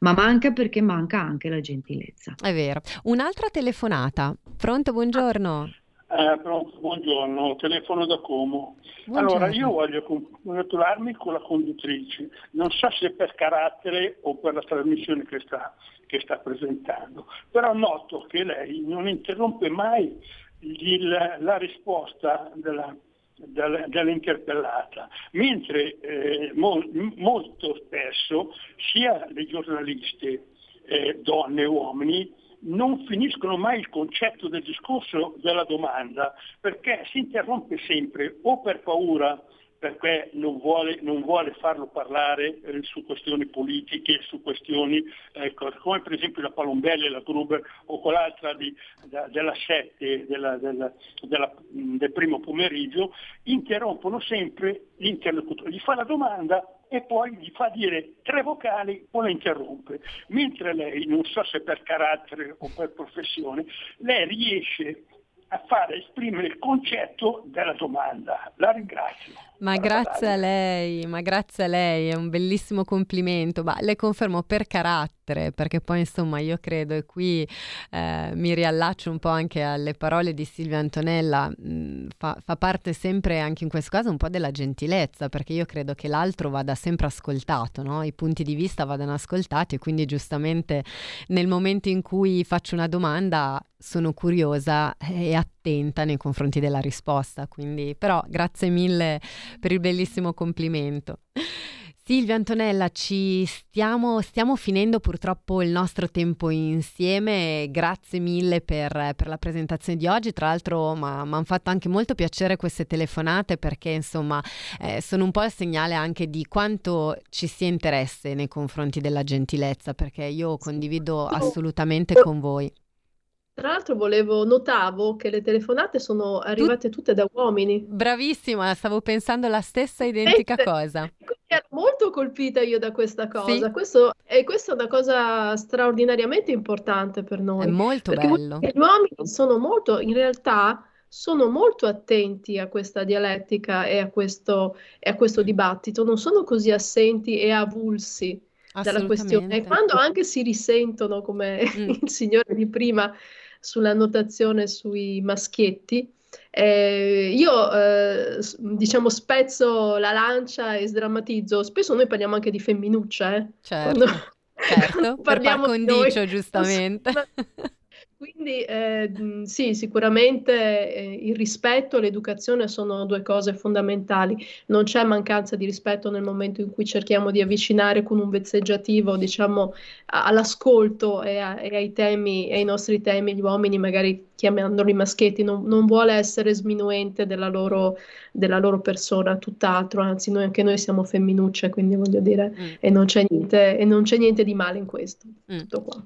ma manca perché manca anche la gentilezza. È vero. Un'altra telefonata. Pronto, buongiorno. Eh, pronto, buongiorno, telefono da Como. Buongiorno. Allora, io voglio congratularmi con la conduttrice, non so se per carattere o per la trasmissione che sta, che sta presentando, però noto che lei non interrompe mai il, la risposta della, della, dell'interpellata, mentre eh, mo, molto spesso sia le giornaliste, eh, donne e uomini, non finiscono mai il concetto del discorso della domanda perché si interrompe sempre o per paura perché non vuole, non vuole farlo parlare eh, su questioni politiche, su questioni ecco, come per esempio la Palombelli, la Gruber o quell'altra di, da, della 7 della, della, della, del primo pomeriggio, interrompono sempre l'interlocutore, gli fa la domanda e poi gli fa dire tre vocali o la interrompe. Mentre lei, non so se per carattere o per professione, lei riesce a fare esprimere il concetto della domanda. La ringrazio. Ma grazie a lei, ma grazie a lei, è un bellissimo complimento. Ma le confermo per carattere riflettere, perché poi insomma io credo, e qui eh, mi riallaccio un po' anche alle parole di Silvia Antonella, mh, mm, fa, fa, parte sempre anche in questo caso un po' della gentilezza, perché io credo che l'altro vada sempre ascoltato, no? i punti di vista vadano ascoltati e quindi giustamente nel momento in cui faccio una domanda sono curiosa e attenta nei confronti della risposta, quindi però grazie mille per il bellissimo complimento. Silvia Antonella, ci stiamo, stiamo, finendo purtroppo il nostro tempo insieme. Grazie mille per, per la presentazione di oggi. Tra l'altro, mi hanno fatto anche molto piacere queste telefonate perché, insomma, eh, sono un po' il segnale anche di quanto ci sia interesse nei confronti della gentilezza, perché io condivido assolutamente con voi. Tra l'altro volevo, notavo che le telefonate sono arrivate tutte da uomini. Bravissima, stavo pensando la stessa identica Ecco, cosa. ero molto colpita io da questa Sì, cosa. Questo, e questa è una cosa straordinariamente importante per è noi, molto perché bello. gli uomini sono molto, in realtà, sono molto attenti a questa dialettica e a questo, e a questo dibattito, non sono così assenti e avulsi dalla questione. E quando anche si risentono, come Mm. *laughs* il signore di prima, sulla notazione sui maschietti. Eh, io eh, diciamo spezzo la lancia e sdrammatizzo. Spesso noi parliamo anche di femminuccia, eh, Certo, quando, certo, quando *laughs* per par parliamo di noi. condicio, giustamente. *laughs* Quindi eh, sì, sicuramente eh, il rispetto e l'educazione sono due cose fondamentali. Non c'è mancanza di rispetto nel momento in cui cerchiamo di avvicinare con un vezzeggiativo, diciamo, all'ascolto e, a- e ai temi, e ai nostri temi, gli uomini, magari chiamandoli maschietti, non, non vuole essere sminuente della loro, della loro persona, tutt'altro, anzi noi, anche noi siamo femminucce, quindi voglio dire, Mm. e non c'è niente, e non c'è niente di male in questo. Mm. Tutto qua.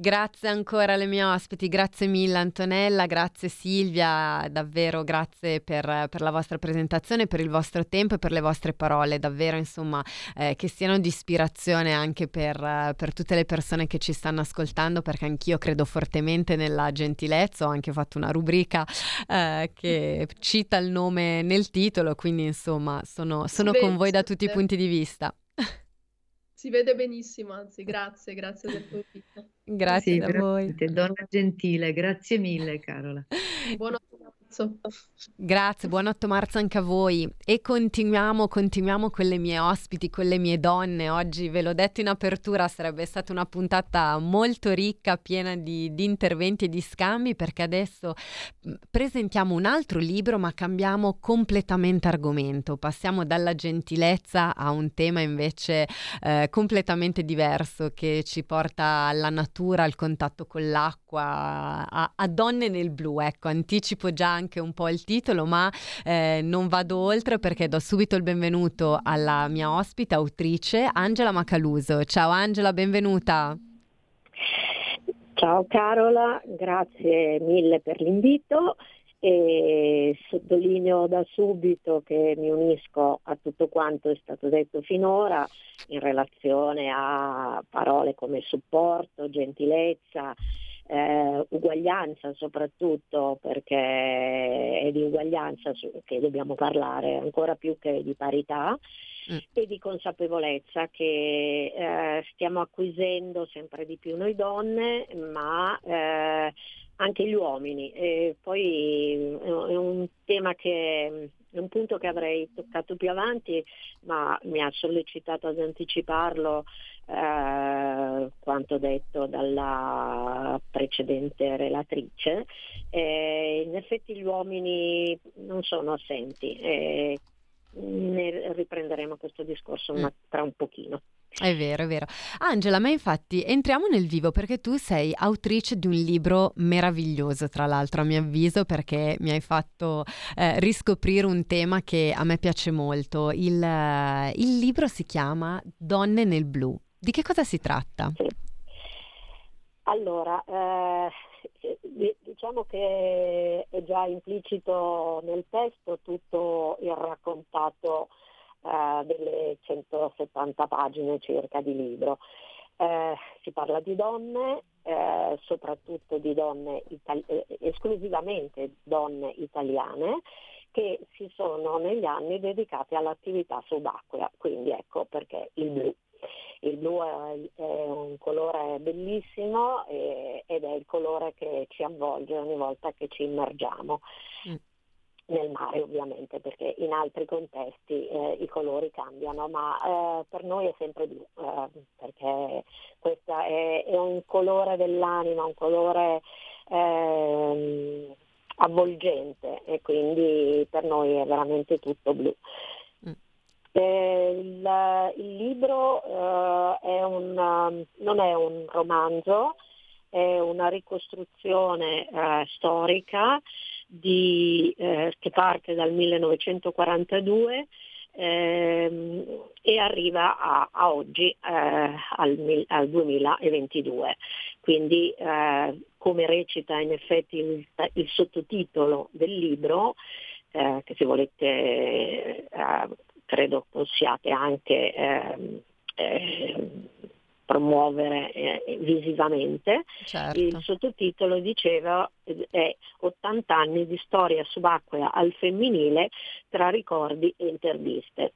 Grazie ancora alle mie ospiti, grazie mille Antonella, grazie Silvia, davvero grazie per, per la vostra presentazione, per il vostro tempo e per le vostre parole, davvero insomma eh, che siano di ispirazione anche per, per tutte le persone che ci stanno ascoltando perché anch'io credo fortemente nella gentilezza, ho anche fatto una rubrica eh, che cita il nome nel titolo, quindi insomma sono, sono con voi da tutti i punti di vista. Si vede benissimo, anzi, grazie, grazie del tuo invito. Grazie Sì, a voi. donna gentile, grazie mille Carola. Buon pranzo. Grazie, buon 8 marzo anche a voi e continuiamo, continuiamo con le mie ospiti, con le mie donne. Oggi ve l'ho detto in apertura, sarebbe stata una puntata molto ricca, piena di, di interventi e di scambi perché adesso mh, presentiamo un altro libro ma cambiamo completamente argomento. Passiamo dalla gentilezza a un tema invece eh, completamente diverso che ci porta alla natura, al contatto con l'acqua, a, a donne nel blu. Ecco, anticipo già anche un po' il titolo, ma eh, non vado oltre perché do subito il benvenuto alla mia ospite, autrice Angela Macaluso. Ciao Angela, benvenuta. Ciao Carola, grazie mille per l'invito e sottolineo da subito che mi unisco a tutto quanto è stato detto finora in relazione a parole come supporto, gentilezza, eh, uguaglianza soprattutto perché è di uguaglianza che dobbiamo parlare ancora più che di parità Mm. e di consapevolezza che eh, stiamo acquisendo sempre di più noi donne, ma eh, anche gli uomini. E poi è un tema che è un punto che avrei toccato più avanti, ma mi ha sollecitato ad anticiparlo eh, quanto detto dalla precedente relatrice. Eh, in effetti gli uomini non sono assenti. eh, ne riprenderemo questo discorso una- tra un pochino. È vero, è vero. Angela, ma infatti entriamo nel vivo perché tu sei autrice di un libro meraviglioso, tra l'altro, a mio avviso, perché mi hai fatto eh, riscoprire un tema che a me piace molto. Il, eh, il libro si chiama Donne nel blu. Di che cosa si tratta? Allora, eh, di- diciamo che è già implicito nel testo tutto il raccontato eh, delle 170 pagine circa di libro. Eh, si parla di donne, eh, soprattutto di donne itali- eh, esclusivamente donne italiane che si sono negli anni dedicate all'attività subacquea, quindi ecco perché il blu. il blu è, è un colore bellissimo e, ed è il colore che ci avvolge ogni volta che ci immergiamo. Mm nel mare ovviamente perché in altri contesti eh, i colori cambiano ma eh, per noi è sempre blu eh, perché questo è, è, un colore dell'anima, un colore ehm, avvolgente e quindi per noi è veramente tutto blu. Mm. Eh, il, il, libro eh, è un, non è un romanzo, è una ricostruzione eh, storica di, eh, che parte dal 1942 ehm, e arriva a, a oggi eh, al, al, 2022. Quindi eh, come recita in effetti il, il sottotitolo del libro, eh, che se volete eh, credo possiate anche ehm, eh, promuovere eh, visivamente. Certo. Il sottotitolo diceva è 80 anni di storia subacquea al femminile tra ricordi e interviste.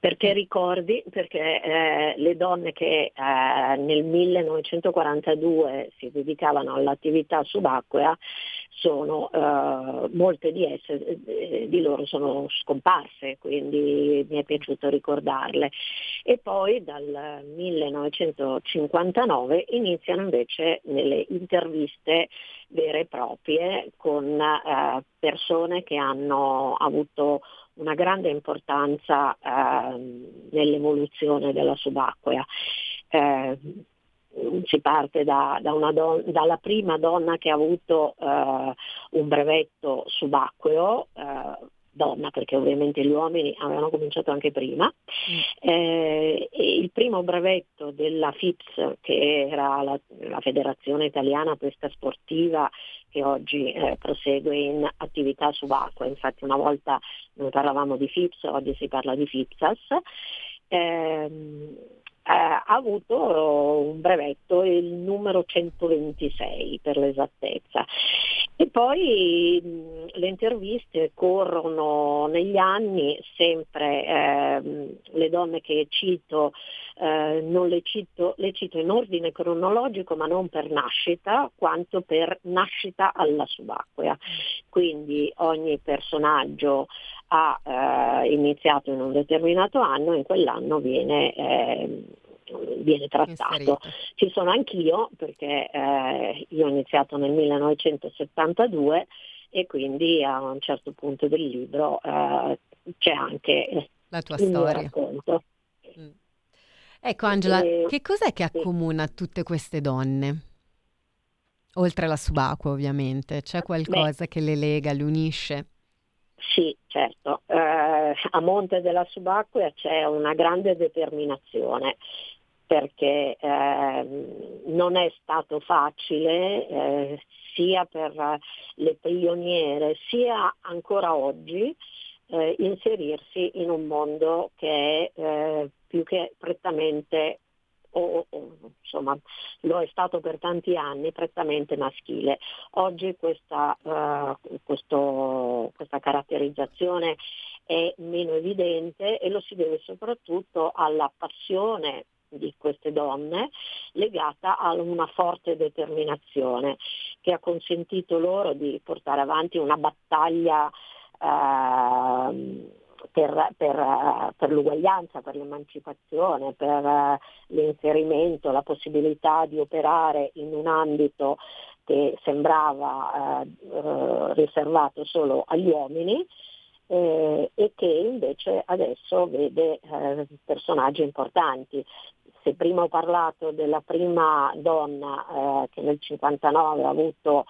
Perché ricordi? Perché eh, le donne che eh, nel 1942 si dedicavano all'attività subacquea sono, eh, molte di esse, eh, di loro sono scomparse, quindi mi è piaciuto ricordarle. E poi dal 1959 iniziano invece nelle interviste vere e proprie con eh, persone che hanno avuto una grande importanza eh, nell'evoluzione della subacquea. Eh, si parte da, da don- dalla prima donna che ha avuto eh, un brevetto subacqueo, eh, donna perché ovviamente gli uomini avevano cominciato anche prima. Mm. Eh, il primo brevetto della FIPS, che era la, la Federazione Italiana Pesca Sportiva, che oggi eh, prosegue in attività subacquea, infatti una volta noi parlavamo di FIPS, oggi si parla di FIPSAS. Eh, eh, ha avuto un brevetto, il numero 126 per l'esattezza. E poi mh, le interviste corrono negli anni, sempre eh, le donne che cito, eh, non le cito, le cito in ordine cronologico ma non per nascita quanto per nascita alla subacquea. Quindi ogni personaggio ha eh, iniziato in un determinato anno e in quell'anno viene, eh, viene trattato. Inserito. Ci sono anch'io perché eh, io ho iniziato nel 1972 e quindi a un certo punto del libro eh, c'è anche la tua storia. Mm. Ecco Angela, e... che cos'è che accomuna tutte queste donne? Oltre alla subacquea ovviamente, c'è qualcosa Beh, che le lega, le unisce? Sì, certo. Eh, a monte della subacquea c'è una grande determinazione perché eh, non è stato facile eh, sia per le pioniere sia ancora oggi eh, inserirsi in un mondo che è eh, più che prettamente o, o, insomma lo è stato per tanti anni prettamente maschile. Oggi questa, uh, questo, questa caratterizzazione è meno evidente e lo si deve soprattutto alla passione di queste donne legata a una forte determinazione che ha consentito loro di portare avanti una battaglia eh, per, per, per, l'uguaglianza, per l'emancipazione, per l'inserimento, la possibilità di operare in un ambito che sembrava eh, eh riservato solo agli uomini eh, e che invece adesso vede eh, personaggi importanti. Se prima ho parlato della prima donna eh, che nel 59 ha avuto eh,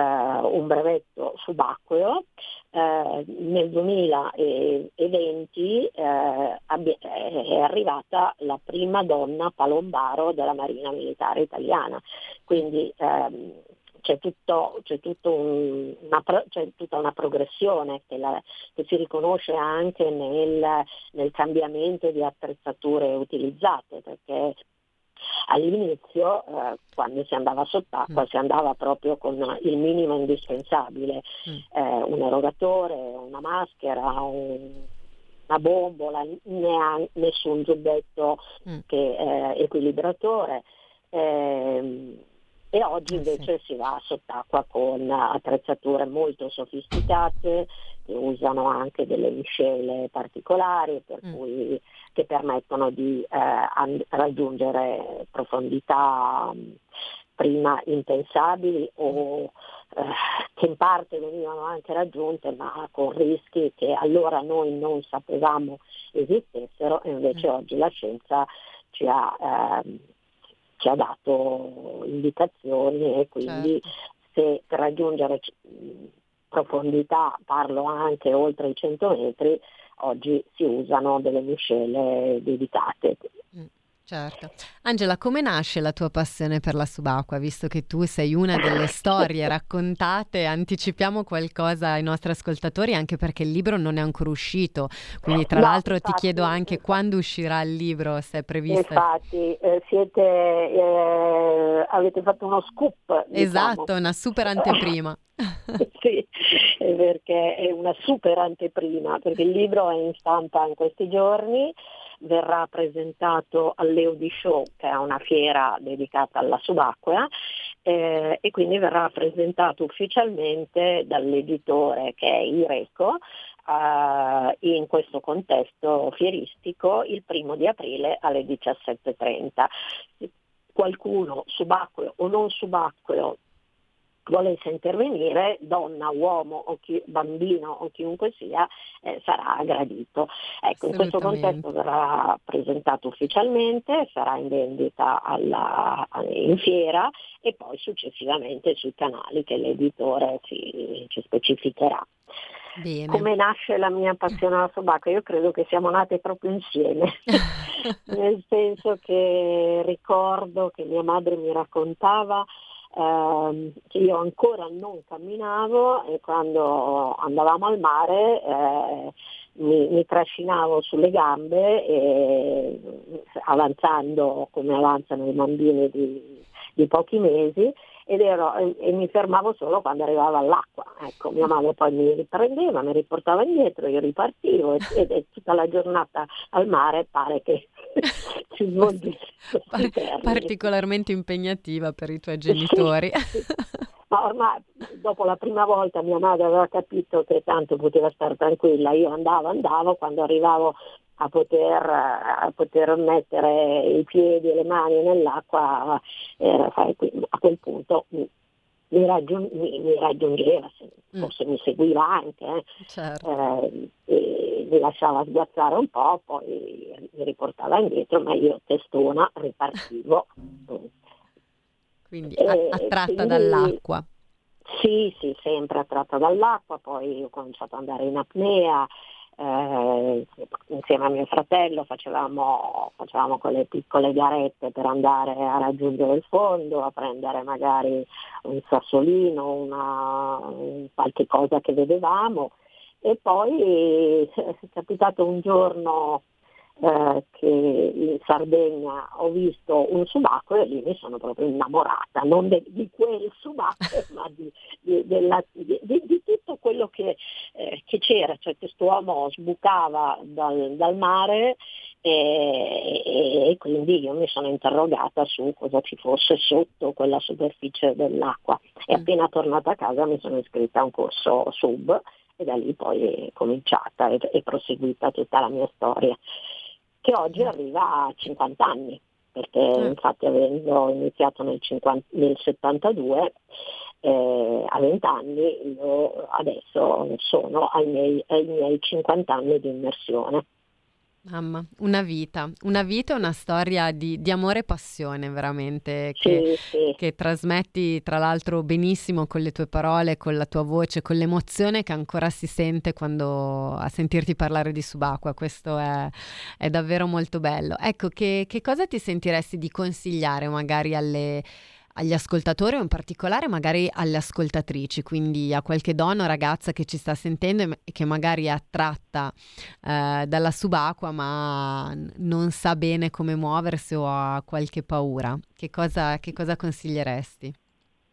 un brevetto subacqueo, eh, nel 2020 eh, è arrivata la prima donna palombaro della Marina Militare Italiana. Quindi ehm, c'è, tutto, c'è, un, una, c'è, tutta una progressione che, la, che si riconosce anche nel, nel, cambiamento di attrezzature utilizzate, perché all'inizio eh, quando si andava sott'acqua mm. si andava proprio con il minimo indispensabile, mm. eh, un erogatore, una maschera, un una bombola, né nessun giubbetto mm. che, eh, equilibratore. Eh, e oggi invece sì. si va sott'acqua con attrezzature molto sofisticate che usano anche delle miscele particolari per mm. cui, che permettono di eh, raggiungere profondità prima impensabili o eh, che in parte venivano anche raggiunte ma con rischi che allora noi non sapevamo esistessero e invece mm. oggi la scienza ci ha, eh, ci ha dato indicazioni e quindi certo. se per raggiungere profondità, parlo anche oltre i 100 metri, oggi si usano delle miscele dedicate. Mm. Certo. Angela, come nasce la tua passione per la subacquea? Visto che tu sei una delle storie raccontate, anticipiamo qualcosa ai nostri ascoltatori anche perché il libro non è ancora uscito. Quindi tra no, l'altro infatti, ti chiedo anche quando uscirà il libro, se è previsto. Infatti, eh, siete, eh, avete fatto uno scoop. Diciamo. Esatto, una super anteprima. *laughs* sì, perché è una super anteprima, perché il libro è in stampa in questi giorni verrà presentato all'Eudi Show, che è una fiera dedicata alla subacquea, eh, e quindi verrà presentato ufficialmente dall'editore che è Ireco eh, in questo contesto fieristico il primo di aprile alle 17.30 qualcuno subacqueo o non subacqueo volesse intervenire, donna, uomo o chi, bambino o chiunque sia, eh, sarà gradito. Ecco, in questo contesto verrà presentato ufficialmente, sarà in vendita alla, in fiera e poi successivamente sui canali che l'editore ci, ci specificherà. Bene. Come nasce la mia passione alla subacquea? Io credo che siamo nate proprio insieme, *laughs* nel senso che ricordo che mia madre mi raccontava eh, io ancora non camminavo e quando andavamo al mare eh, mi, mi, trascinavo sulle gambe e avanzando come avanzano i bambini di, di pochi mesi ero, e, e, mi fermavo solo quando arrivavo all'acqua. Ecco, mia madre poi mi riprendeva, mi riportava indietro, io ripartivo e, e tutta la giornata al mare pare che *laughs* si svolgesse. Par- particolarmente impegnativa per i tuoi genitori. *laughs* Ma ormai dopo la prima volta mia madre aveva capito che tanto poteva stare tranquilla, io andavo, andavo, quando arrivavo a poter, a poter mettere i piedi e le mani nell'acqua, era, a quel punto mi, raggiung- mi, mi raggiungeva, mm. forse mm. mi seguiva anche, eh. certo. eh, mi lasciava sguazzare un po', poi mi riportava indietro, ma io testona ripartivo. *laughs* quindi eh, attratta quindi, dall'acqua. Sì, sì, sempre attratta dall'acqua, poi ho cominciato ad andare in apnea, eh, insieme a mio fratello facevamo, facevamo quelle piccole garette per andare a raggiungere il fondo, a prendere magari un sassolino, una, qualche cosa che vedevamo. E poi è capitato un giorno eh, che in Sardegna ho visto un subacqueo e lì mi sono proprio innamorata, non de- di quel subacqueo *laughs* ma di, di, della, di, di, tutto quello che, eh, che c'era, cioè questo uomo sbucava dal, dal mare e, e, quindi io mi sono interrogata su cosa ci fosse sotto quella superficie dell'acqua e mm. appena tornata a casa mi sono iscritta a un corso sub e da lì poi è cominciata e, e proseguita tutta la mia storia che oggi arriva a 50 anni, perché mm. infatti avendo iniziato nel, 50, nel 72, eh, a 20 anni, io adesso sono ai miei, ai miei 50 anni di immersione. Mamma, una vita, una vita e una storia di, di, amore e passione veramente che, sì, sì. che, trasmetti tra l'altro benissimo con le tue parole, con la tua voce, con l'emozione che ancora si sente quando a sentirti parlare di subacquea, questo è, è davvero molto bello. Ecco, che, che cosa ti sentiresti di consigliare magari alle agli ascoltatori o in particolare magari alle ascoltatrici, quindi a qualche donna o ragazza che ci sta sentendo e che magari è attratta eh, dalla subacquea ma non sa bene come muoversi o ha qualche paura. Che cosa, che cosa consiglieresti?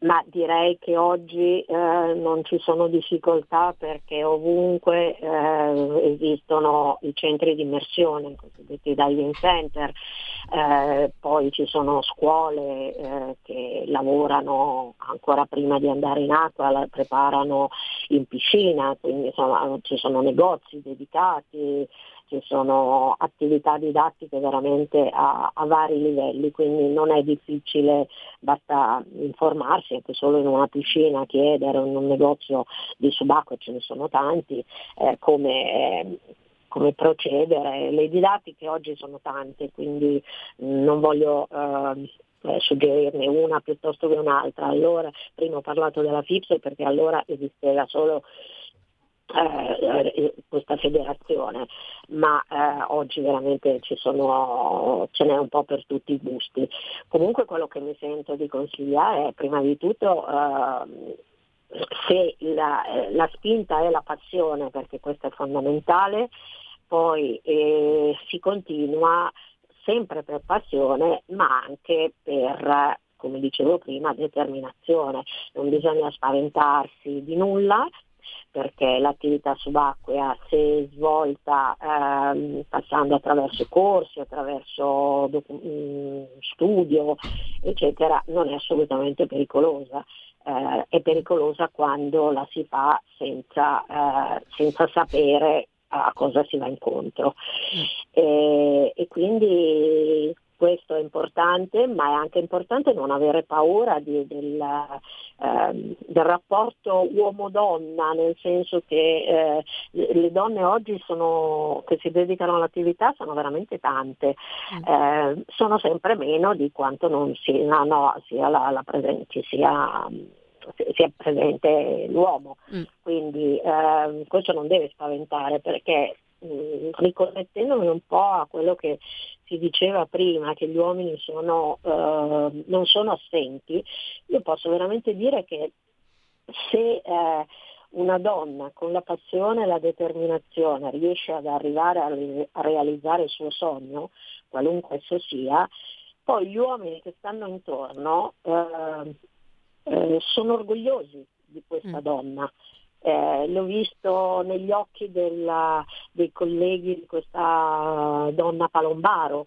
Ma direi che oggi eh, non ci sono difficoltà perché ovunque eh, esistono i centri di immersione, i cosiddetti diving center, eh, poi ci sono scuole eh, che lavorano ancora prima di andare in acqua, la preparano in piscina, quindi insomma, ci sono negozi dedicati, ci sono attività didattiche veramente a, a, vari livelli, quindi non è difficile, basta informarsi anche solo in una piscina, chiedere in un negozio di subacqueo, ce ne sono tanti, eh, come, come procedere. Le didattiche oggi sono tante, quindi mh, non voglio eh, eh, suggerirne una piuttosto che un'altra. Allora, prima ho parlato della FIPS perché allora esisteva solo eh, eh, questa federazione, ma eh, oggi veramente sono, ce n'è un po' per tutti i gusti. Comunque quello che mi sento di consigliare è prima di tutto eh, se la, la, spinta è la passione, perché questo è fondamentale, poi eh, si continua sempre per passione, ma anche per come dicevo prima, determinazione. Non bisogna spaventarsi di nulla, perché l'attività subacquea se svolta ehm, passando attraverso corsi, attraverso docu- mm, studio, eccetera, non è assolutamente pericolosa. Eh, è pericolosa quando la si fa senza, eh, senza sapere a cosa si va incontro. Mm. E, e quindi questo è importante, ma è anche importante non avere paura di, del, eh, del, rapporto uomo-donna, nel senso che eh, le donne oggi sono, che si dedicano all'attività sono veramente tante, mm. eh, sono sempre meno di quanto non sia, no, sia la, la presente, sia sia presente l'uomo. Mm. Quindi eh, questo non deve spaventare perché mh, riconnettendomi un po' a quello che si diceva prima, che gli uomini sono, eh, non sono assenti, io posso veramente dire che se eh, una donna con la passione e la determinazione riesce ad arrivare a, re- a realizzare il suo sogno, qualunque esso sia, poi gli uomini che stanno intorno eh, eh, sono orgogliosi di questa mm. donna eh, l'ho visto negli occhi della, dei colleghi di questa donna Palombaro,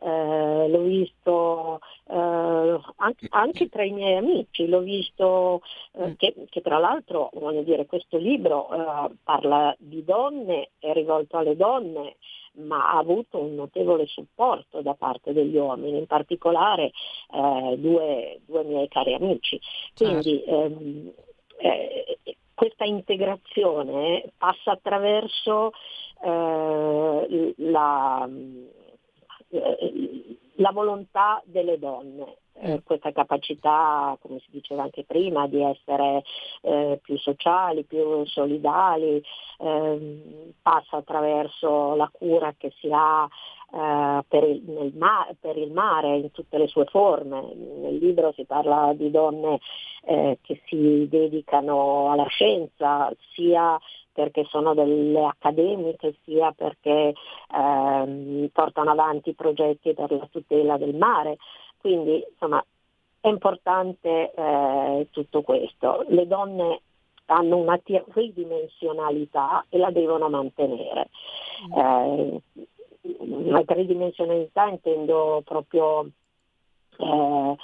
eh, l'ho visto eh, anche, anche, tra i miei amici, l'ho visto eh, mm. che, che, tra l'altro voglio dire, questo libro eh, parla di donne, è rivolto alle donne, ma ha avuto un notevole supporto da parte degli uomini, in particolare eh, due, due, miei cari amici. Quindi certo. ehm, eh, questa integrazione passa attraverso eh, la, eh, la, volontà delle donne, eh, mm. questa capacità, come si diceva anche prima, di essere eh, più sociali, più solidali, ehm, passa attraverso la cura che si ha Uh, per, il, ma- per, il, mare in tutte le sue forme. Nel libro si parla di donne eh, che si dedicano alla scienza, sia perché sono delle accademiche, sia perché eh, portano avanti progetti per la tutela del mare. Quindi insomma è importante eh, tutto questo. Le donne hanno una tridimensionalità e la devono mantenere. Mm. Eh, una tridimensionalità intendo proprio eh,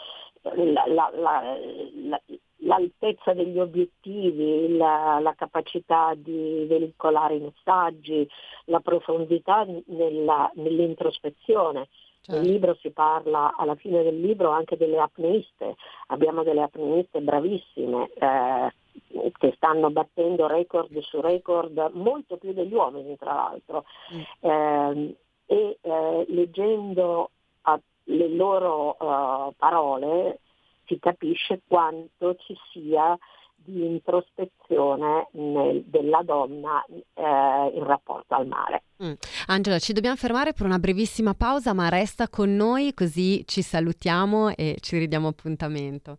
la, la, la, l'altezza degli obiettivi, la, la, capacità di veicolare i messaggi, la profondità nella, nell'introspezione. Certo. Nel libro si parla, alla fine del libro, anche delle apneiste. Abbiamo delle apneiste bravissime eh, che stanno battendo record su record, molto più degli uomini tra l'altro. Mm. Eh, e eh, leggendo le loro uh, parole si capisce quanto ci sia di introspezione nel, della donna eh, in rapporto al mare. Mm. Angela, ci dobbiamo fermare per una brevissima pausa, ma resta con noi così ci salutiamo e ci ridiamo appuntamento.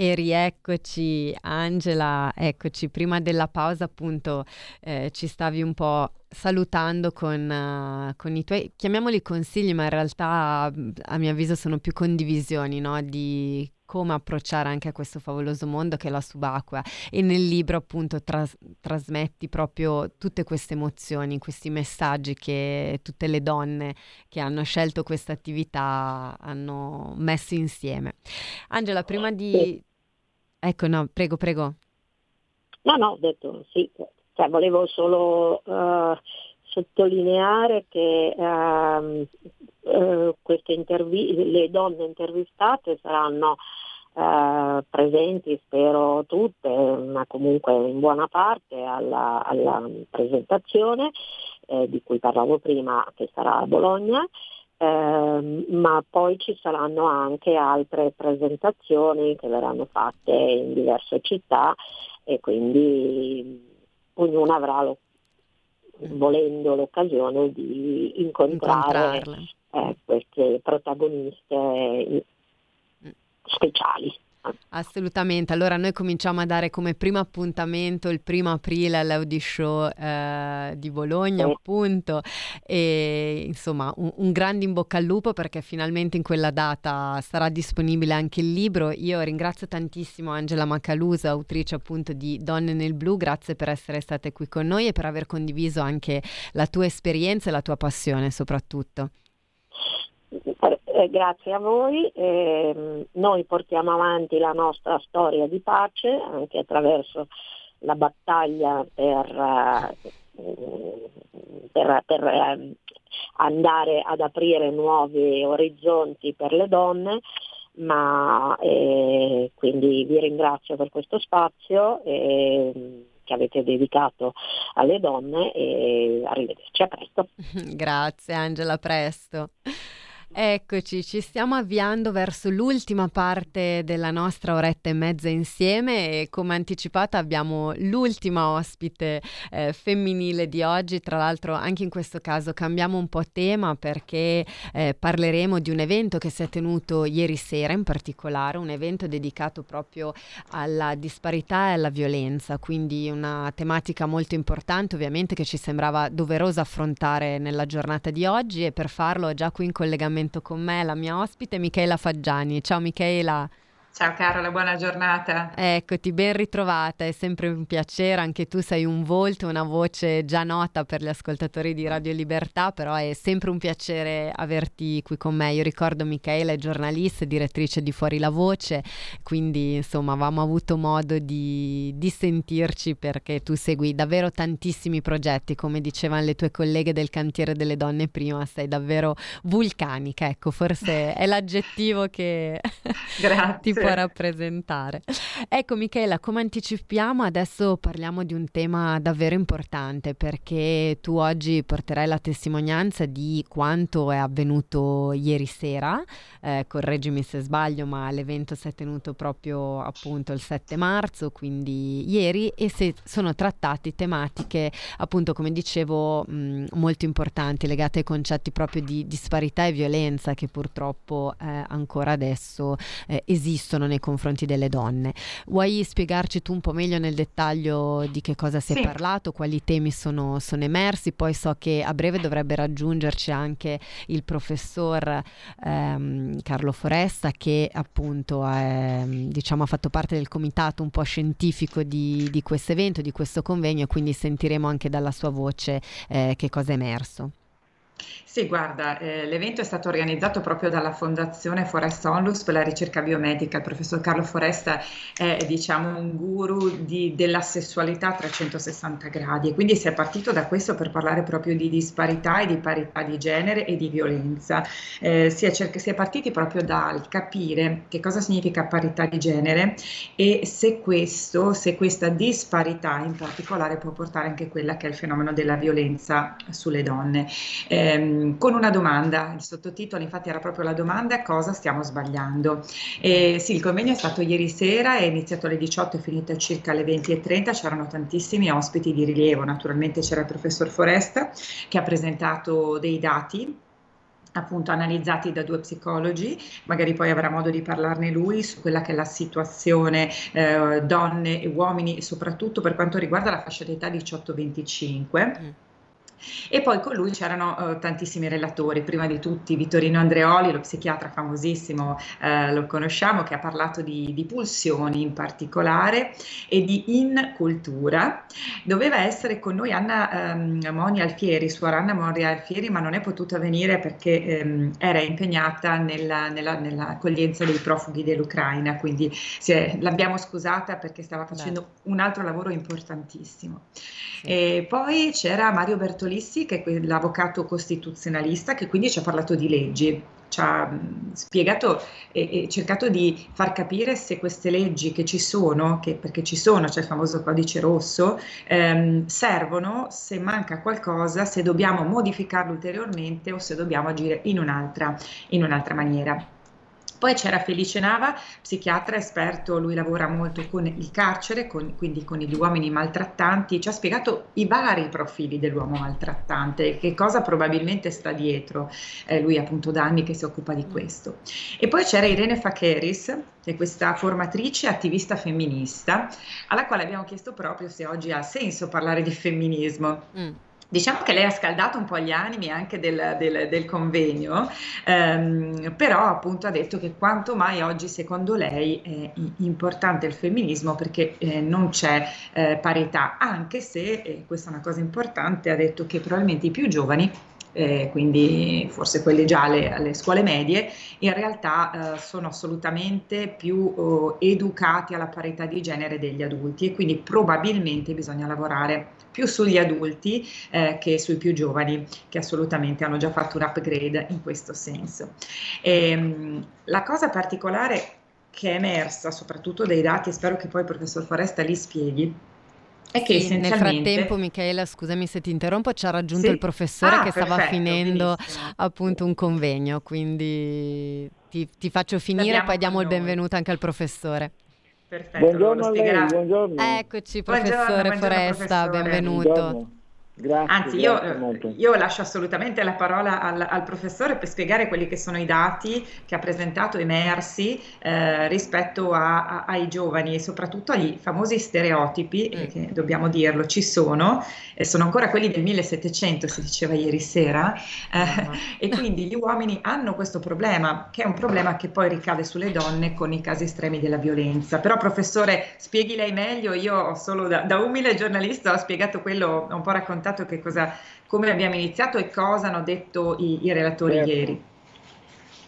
E rieccoci Angela, eccoci, prima della pausa appunto eh, ci stavi un po' salutando con, uh, con, i tuoi, chiamiamoli consigli, ma in realtà a mio avviso sono più condivisioni no? di come approcciare anche a questo favoloso mondo che è la subacquea e nel libro appunto tras- trasmetti proprio tutte queste emozioni, questi messaggi che tutte le donne che hanno scelto questa attività hanno messo insieme. Angela, prima di, Ecco, no, prego, prego. No, no, ho detto sì, cioè, volevo solo uh, sottolineare che uh, uh, queste intervi- le donne intervistate saranno eh, presenti, spero tutte, ma comunque in buona parte alla, alla presentazione eh, di cui parlavo prima, che sarà a Bologna eh, ma poi ci saranno anche altre presentazioni che verranno fatte in diverse città e quindi ognuno avrà lo, volendo l'occasione di incontrare eh, queste protagoniste speciali. Assolutamente, allora noi cominciamo a dare come primo appuntamento il primo aprile all'Audi Show eh, di Bologna oh. appunto e insomma un, un grande in bocca al lupo perché finalmente in quella data sarà disponibile anche il libro. Io ringrazio tantissimo Angela Macalusa, autrice appunto di Donne nel Blu, grazie per essere state qui con noi e per aver condiviso anche la tua esperienza e la tua passione soprattutto. Eh, grazie a voi, eh, noi portiamo avanti la nostra storia di pace anche attraverso la battaglia per, eh, per, per eh, andare ad aprire nuovi orizzonti per le donne, ma eh, quindi vi ringrazio per questo spazio che avete dedicato alle donne e arrivederci a presto. *laughs* Grazie Angela, a presto. Eccoci, ci stiamo avviando verso l'ultima parte della nostra oretta e mezza insieme e come anticipata abbiamo l'ultima ospite eh, femminile di oggi, tra l'altro anche in questo caso cambiamo un po' tema perché eh, parleremo di un evento che si è tenuto ieri sera in particolare, un evento dedicato proprio alla disparità e alla violenza, quindi una tematica molto importante ovviamente che ci sembrava doverosa affrontare nella giornata di oggi e per farlo già qui in collegamento collegamento con me la mia ospite Michela Faggiani. Ciao Michela. Ciao Carola, buona giornata. Eccoti, ben ritrovata, è sempre un piacere, anche tu sei un volto, una voce già nota per gli ascoltatori di Radio Libertà, però è sempre un piacere averti qui con me. Io ricordo Michela è giornalista, direttrice di Fuori la Voce, quindi insomma avevamo avuto modo di, di sentirci perché tu segui davvero tantissimi progetti, come dicevano le tue colleghe del cantiere delle donne prima, sei davvero vulcanica, ecco, forse è l'aggettivo che *laughs* *laughs* ti può *laughs* rappresentare. Ecco Michela, come anticipiamo, adesso parliamo di un tema davvero importante perché tu oggi porterai la testimonianza di quanto è avvenuto ieri sera, eh, correggimi se sbaglio, ma l'evento si è tenuto proprio appunto il 7 marzo, quindi ieri, e se sono trattati tematiche appunto come dicevo mh, molto importanti legate ai concetti proprio di disparità e violenza che purtroppo eh, ancora adesso eh, esistono esistono nei confronti delle donne. Vuoi spiegarci tu un po' meglio nel dettaglio di che cosa si è parlato, quali temi sono, sono, emersi? Poi so che a breve dovrebbe raggiungerci anche il professor ehm, Carlo Foresta che appunto è, diciamo, ha fatto parte del comitato un po' scientifico di, di questo evento, di questo convegno, quindi sentiremo anche dalla sua voce eh, che cosa è emerso. Sì, guarda, eh, l'evento è stato organizzato proprio dalla Fondazione Foresta Onlus per la ricerca biomedica. Il professor Carlo Foresta è diciamo, un guru di, della sessualità a 360 gradi e quindi si è partito da questo per parlare proprio di disparità e di parità di genere e di violenza. Eh, si, è cerca, si, è partiti proprio dal capire che cosa significa parità di genere e se questo, se questa disparità in particolare può portare anche quella che è il fenomeno della violenza sulle donne. Eh, con una domanda, il sottotitolo infatti era proprio la domanda cosa stiamo sbagliando. E, sì, il convegno è stato ieri sera, è iniziato alle 18 e finito circa alle 20.30, c'erano tantissimi ospiti di rilievo, naturalmente c'era il professor Foresta che ha presentato dei dati appunto analizzati da due psicologi, magari poi avrà modo di parlarne lui su quella che è la situazione eh, donne e uomini, soprattutto per quanto riguarda la fascia d'età 18-25. Mm e poi con lui c'erano uh, tantissimi relatori, prima di tutti Vittorino Andreoli, lo psichiatra famosissimo, uh, lo conosciamo, che ha parlato di, di, pulsioni in particolare e di incultura. Doveva essere con noi Anna um, Moni Alfieri, suora Anna Moni Alfieri, ma non è potuta venire perché um, era impegnata nella, nella, nell'accoglienza dei profughi dell'Ucraina, quindi è, l'abbiamo scusata perché stava facendo Beh. un altro lavoro importantissimo. Sì. E poi c'era Mario Bertolini Solissi, che è l'avvocato costituzionalista, che quindi ci ha parlato di leggi, ci ha spiegato e, e, cercato di far capire se queste leggi che ci sono, che, perché ci sono, c'è il famoso codice rosso, ehm, servono, se manca qualcosa, se dobbiamo modificarlo ulteriormente o se dobbiamo agire in un'altra, in un'altra maniera. Poi c'era Felice Nava, psichiatra esperto, lui lavora molto con il carcere, con, quindi con gli uomini maltrattanti, ci ha spiegato i vari profili dell'uomo maltrattante, che cosa probabilmente sta dietro, eh, lui appunto da anni che si occupa di questo. E poi c'era Irene Facheris, che è questa formatrice attivista femminista, alla quale abbiamo chiesto proprio se oggi ha senso parlare di femminismo. Mm. Diciamo che lei ha scaldato un po' gli animi anche del, del, del convegno, ehm, però appunto ha detto che quanto mai oggi secondo lei è importante il femminismo perché eh, non c'è eh, parità, anche se, e questa è una cosa importante, ha detto che probabilmente i più giovani eh, quindi forse quelli già alle, alle scuole medie, in realtà eh, sono assolutamente più eh, educati alla parità di genere degli adulti e quindi probabilmente bisogna lavorare più sugli adulti eh, che sui più giovani che assolutamente hanno già fatto un upgrade in questo senso. E, ehm, la cosa particolare che è emersa soprattutto dai dati, e spero che poi il professor Foresta li spieghi, è che sì, nel frattempo, Michela, scusami se ti interrompo, ci ha raggiunto sì? il professore ah, che stava perfetto, finendo benissimo. appunto un convegno, quindi ti, ti faccio finire e poi diamo il benvenuto anche al professore. Perfetto, buongiorno a lei, buongiorno. Eccoci professore buongiorno, Foresta, professore. benvenuto. Buongiorno. Grazie, Anzi, io, io, lascio assolutamente la parola al, al, professore per spiegare quelli che sono i dati che ha presentato emersi eh, rispetto a, a, ai giovani e soprattutto agli famosi stereotipi, mm. che dobbiamo dirlo, ci sono, e sono ancora quelli del 1700, si diceva ieri sera, eh, uh-huh. e quindi gli uomini hanno questo problema, che è un problema che poi ricade sulle donne con i casi estremi della violenza. Però professore, spieghi lei meglio, io ho solo da, da umile giornalista ho spiegato quello, ho un po' raccontato raccontato che cosa, come abbiamo iniziato e cosa hanno detto i, i relatori certo. ieri.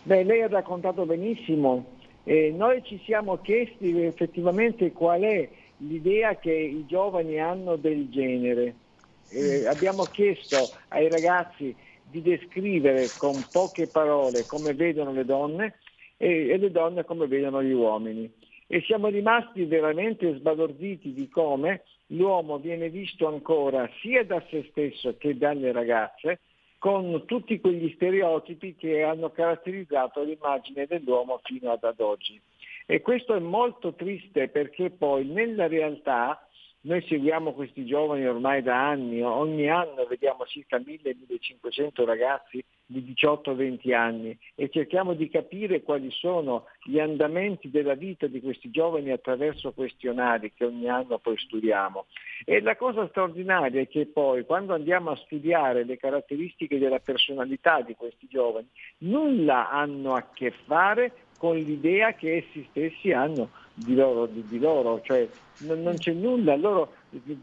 Beh, lei ha raccontato benissimo. Eh, noi ci siamo chiesti effettivamente qual è l'idea che i giovani hanno del genere. Eh, abbiamo chiesto ai ragazzi di descrivere con poche parole come vedono le donne e, e le donne come vedono gli uomini. E siamo rimasti veramente sbalorditi di come l'uomo viene visto ancora sia da se stesso che dalle ragazze con tutti quegli stereotipi che hanno caratterizzato l'immagine dell'uomo fino ad, oggi. E questo è molto triste perché poi nella realtà noi seguiamo questi giovani ormai da anni, ogni anno vediamo circa 1000-1500 ragazzi di 18-20 anni e cerchiamo di capire quali sono gli andamenti della vita di questi giovani attraverso questionari che ogni anno poi studiamo. E la cosa straordinaria è che poi quando andiamo a studiare le caratteristiche della personalità di questi giovani, nulla hanno a che fare con l'idea che essi stessi hanno di loro, di, di loro. cioè non, non, c'è nulla, loro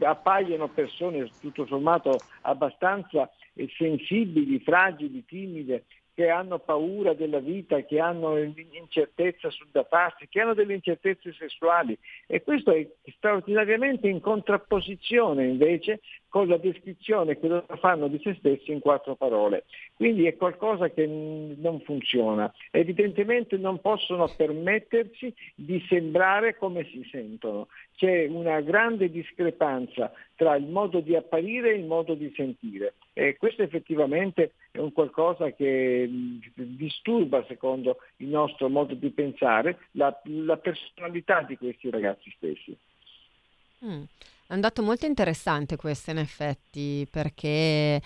appaiono persone tutto sommato abbastanza sensibili, fragili, timide, che hanno paura della vita, che hanno incertezza sul da farsi, che hanno delle incertezze sessuali e questo è straordinariamente in contrapposizione invece con la descrizione che loro fanno di se stessi in quattro parole. Quindi è qualcosa che non funziona. Evidentemente non possono permettersi di sembrare come si sentono. C'è una grande discrepanza tra il modo di apparire e il modo di sentire. E questo effettivamente è un qualcosa che disturba, secondo il nostro modo di pensare, la, la personalità di questi ragazzi stessi. Mm. È un dato molto interessante questo in effetti perché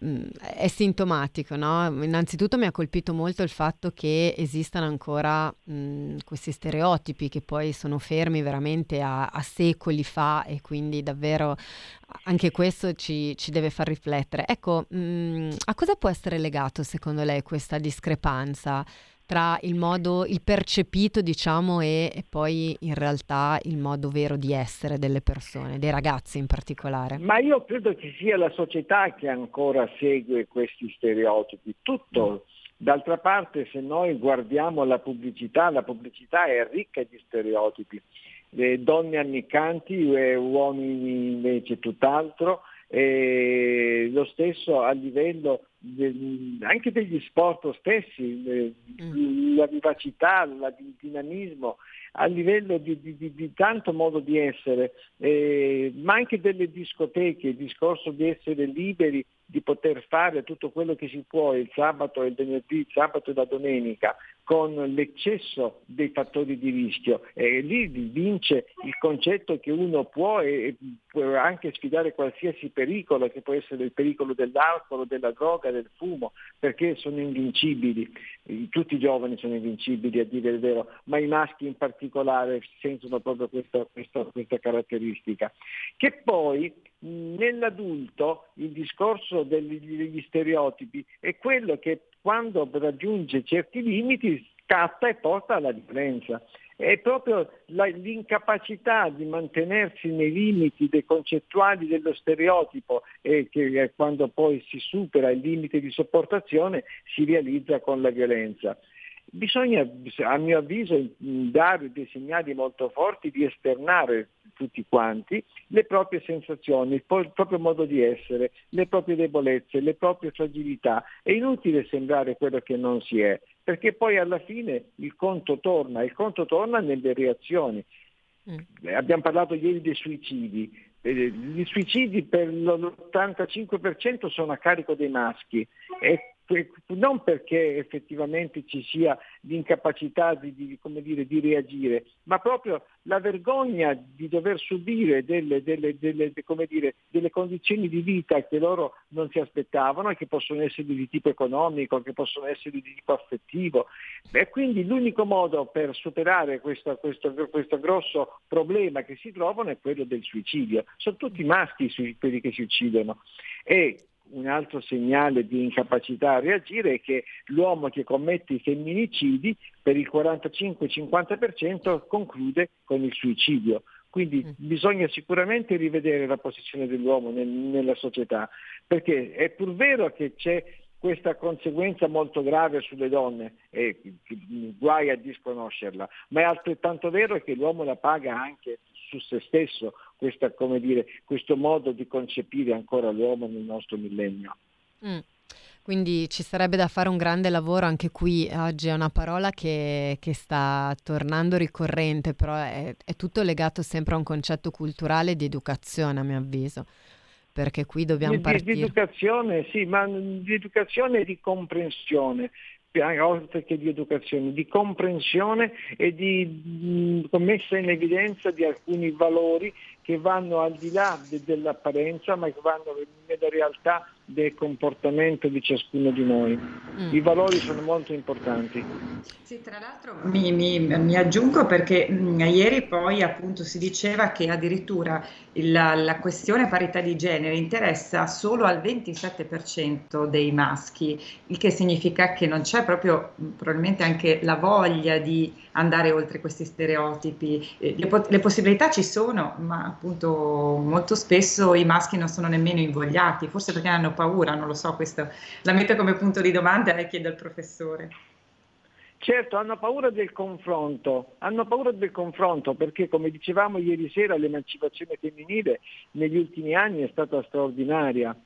mh, mm, è sintomatico, no? Innanzitutto mi ha colpito molto il fatto che esistano ancora mh, mm, questi stereotipi che poi sono fermi veramente a, a, secoli fa e quindi davvero anche questo ci, ci deve far riflettere. Ecco, mh, mm, a cosa può essere legato secondo lei questa discrepanza? Tra il modo, il percepito, diciamo, e, e, poi in realtà il modo vero di essere delle persone, dei ragazzi in particolare? Ma io credo che sia la società che ancora segue questi stereotipi. Tutto. Mm. D'altra parte, se noi guardiamo la pubblicità, la pubblicità è ricca di stereotipi. Le donne ammiccanti e uomini invece tutt'altro. E lo stesso a livello anche degli sport stessi, mm. la vivacità, il dinamismo, a livello di, di, di, di tanto modo di essere, eh, ma anche delle discoteche, il discorso di essere liberi di poter fare tutto quello che si può il sabato e il venerdì, il sabato e la domenica, con l'eccesso dei fattori di rischio. E lì vince il concetto che uno può, e, può anche sfidare qualsiasi pericolo, che può essere il pericolo dell'alcol, della droga, del fumo, perché sono invincibili. Tutti i giovani sono invincibili a dire il vero, ma i maschi in particolare sentono proprio questa, questa, questa caratteristica. Che poi nell'adulto il discorso degli, degli stereotipi è quello che quando raggiunge certi limiti scatta e porta alla violenza. È proprio la, l'incapacità di mantenersi nei limiti dei concettuali dello stereotipo e che quando poi si supera il limite di sopportazione si realizza con la violenza. Bisogna, a mio avviso, dare dei segnali molto forti di esternare tutti quanti le proprie sensazioni, il, proprio modo di essere, le proprie debolezze, le proprie fragilità. È inutile sembrare quello che non si è, perché poi alla fine il conto torna, il conto torna nelle reazioni. Mm. Abbiamo parlato ieri dei suicidi, eh, gli suicidi per l'85% sono a carico dei maschi e non perché effettivamente ci sia l'incapacità di, di, dire, di, reagire, ma proprio la vergogna di dover subire delle, delle, delle, dire, delle, condizioni di vita che loro non si aspettavano e che possono essere di tipo economico, che possono essere di tipo affettivo. E quindi l'unico modo per superare questo, questo, questo grosso problema che si trovano è quello del suicidio. Sono tutti maschi quelli che si uccidono. E un altro segnale di incapacità a reagire è che l'uomo che commette i femminicidi per il 45-50% conclude con il suicidio. Quindi mm. bisogna sicuramente rivedere la posizione dell'uomo nel, nella società, perché è pur vero che c'è questa conseguenza molto grave sulle donne e guai a disconoscerla, ma è altrettanto vero che l'uomo la paga anche su se stesso questa, dire, questo modo di concepire ancora l'uomo nel nostro millennio. Mm. Quindi ci sarebbe da fare un grande lavoro anche qui. Oggi è una parola che, che sta tornando ricorrente, però è, è, tutto legato sempre a un concetto culturale di educazione, a mio avviso. Perché qui dobbiamo di, partire. Di educazione, sì, ma di educazione e di comprensione oltre che di educazione, di comprensione e di mh, messa in evidenza di alcuni valori che vanno al di là de- dell'apparenza, ma che vanno nella realtà del comportamento di ciascuno di noi. Mm. I valori sono molto importanti. Sì, tra l'altro mi, mi, mi aggiungo perché mh, mm, ieri poi appunto si diceva che addirittura il, la questione parità di genere interessa solo al 27% dei maschi, il che significa che non c'è proprio mm, probabilmente anche la voglia di andare oltre questi stereotipi. Eh, le, le possibilità ci sono, ma appunto molto spesso i maschi non sono nemmeno invogliati, forse perché hanno paura, non lo so, questo la metto come punto di domanda e chiedo al professore. Certo, hanno paura del confronto, hanno paura del confronto perché come dicevamo ieri sera l'emancipazione femminile negli ultimi anni è stata straordinaria.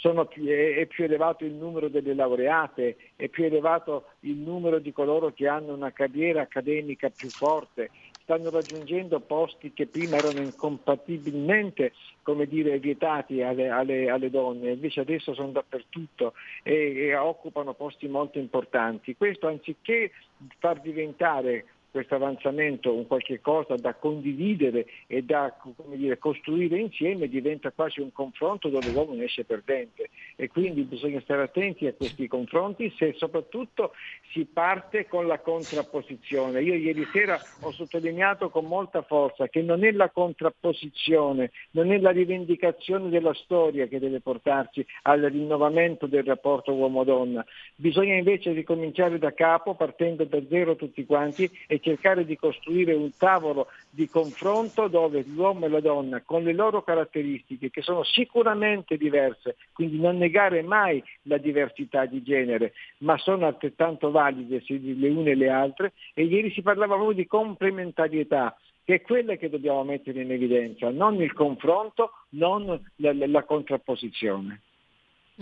È, è, più elevato il numero delle laureate, è più elevato il numero di coloro che hanno una carriera accademica più forte, stanno raggiungendo posti che prima erano incompatibilmente come dire, vietati alle, alle, alle, donne, invece adesso sono dappertutto e, e occupano posti molto importanti. Questo anziché far diventare questo avanzamento un qualche cosa da condividere e da dire, costruire insieme diventa quasi un confronto dove l'uomo ne esce perdente. E quindi bisogna stare attenti a questi confronti se soprattutto si parte con la contrapposizione. Io ieri sera ho sottolineato con molta forza che non è la contrapposizione, non è la rivendicazione della storia che deve portarci al rinnovamento del rapporto uomo-donna, bisogna invece ricominciare da capo partendo da zero tutti quanti e cercare di costruire un tavolo di confronto dove l'uomo e la donna con le loro caratteristiche che sono sicuramente diverse, quindi non negare mai la diversità di genere, ma sono altrettanto valide le une e le altre e ieri si parlava proprio di complementarietà che è quella che dobbiamo mettere in evidenza, non il confronto, non la, la contrapposizione.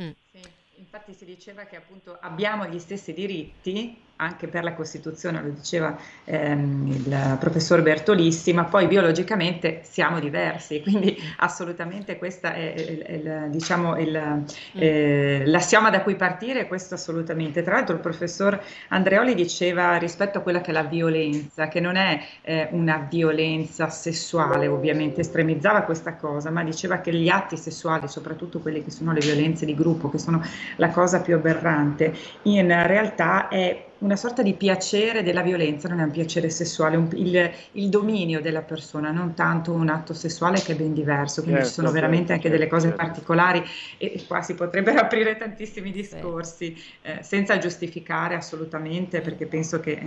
Mm. Sì. Infatti si diceva che appunto abbiamo gli stessi diritti anche per la Costituzione, lo diceva ehm, il professor Bertolissi, ma poi biologicamente siamo diversi, quindi assolutamente questa è, è, è, diciamo, il, eh, l'assioma da cui partire, questo assolutamente. Tra l'altro il professor Andreoli diceva rispetto a quella che è la violenza, che non è eh, una violenza sessuale, ovviamente estremizzava questa cosa, ma diceva che gli atti sessuali, soprattutto quelle che sono le violenze di gruppo, che sono la cosa più aberrante, in realtà è una sorta di piacere della violenza, non è un piacere sessuale, un, il, il, dominio della persona, non tanto un atto sessuale che è ben diverso, quindi certo, ci sono certo, veramente anche certo, delle cose certo. particolari e qua si potrebbero *laughs* aprire tantissimi discorsi eh, senza giustificare assolutamente perché penso che eh,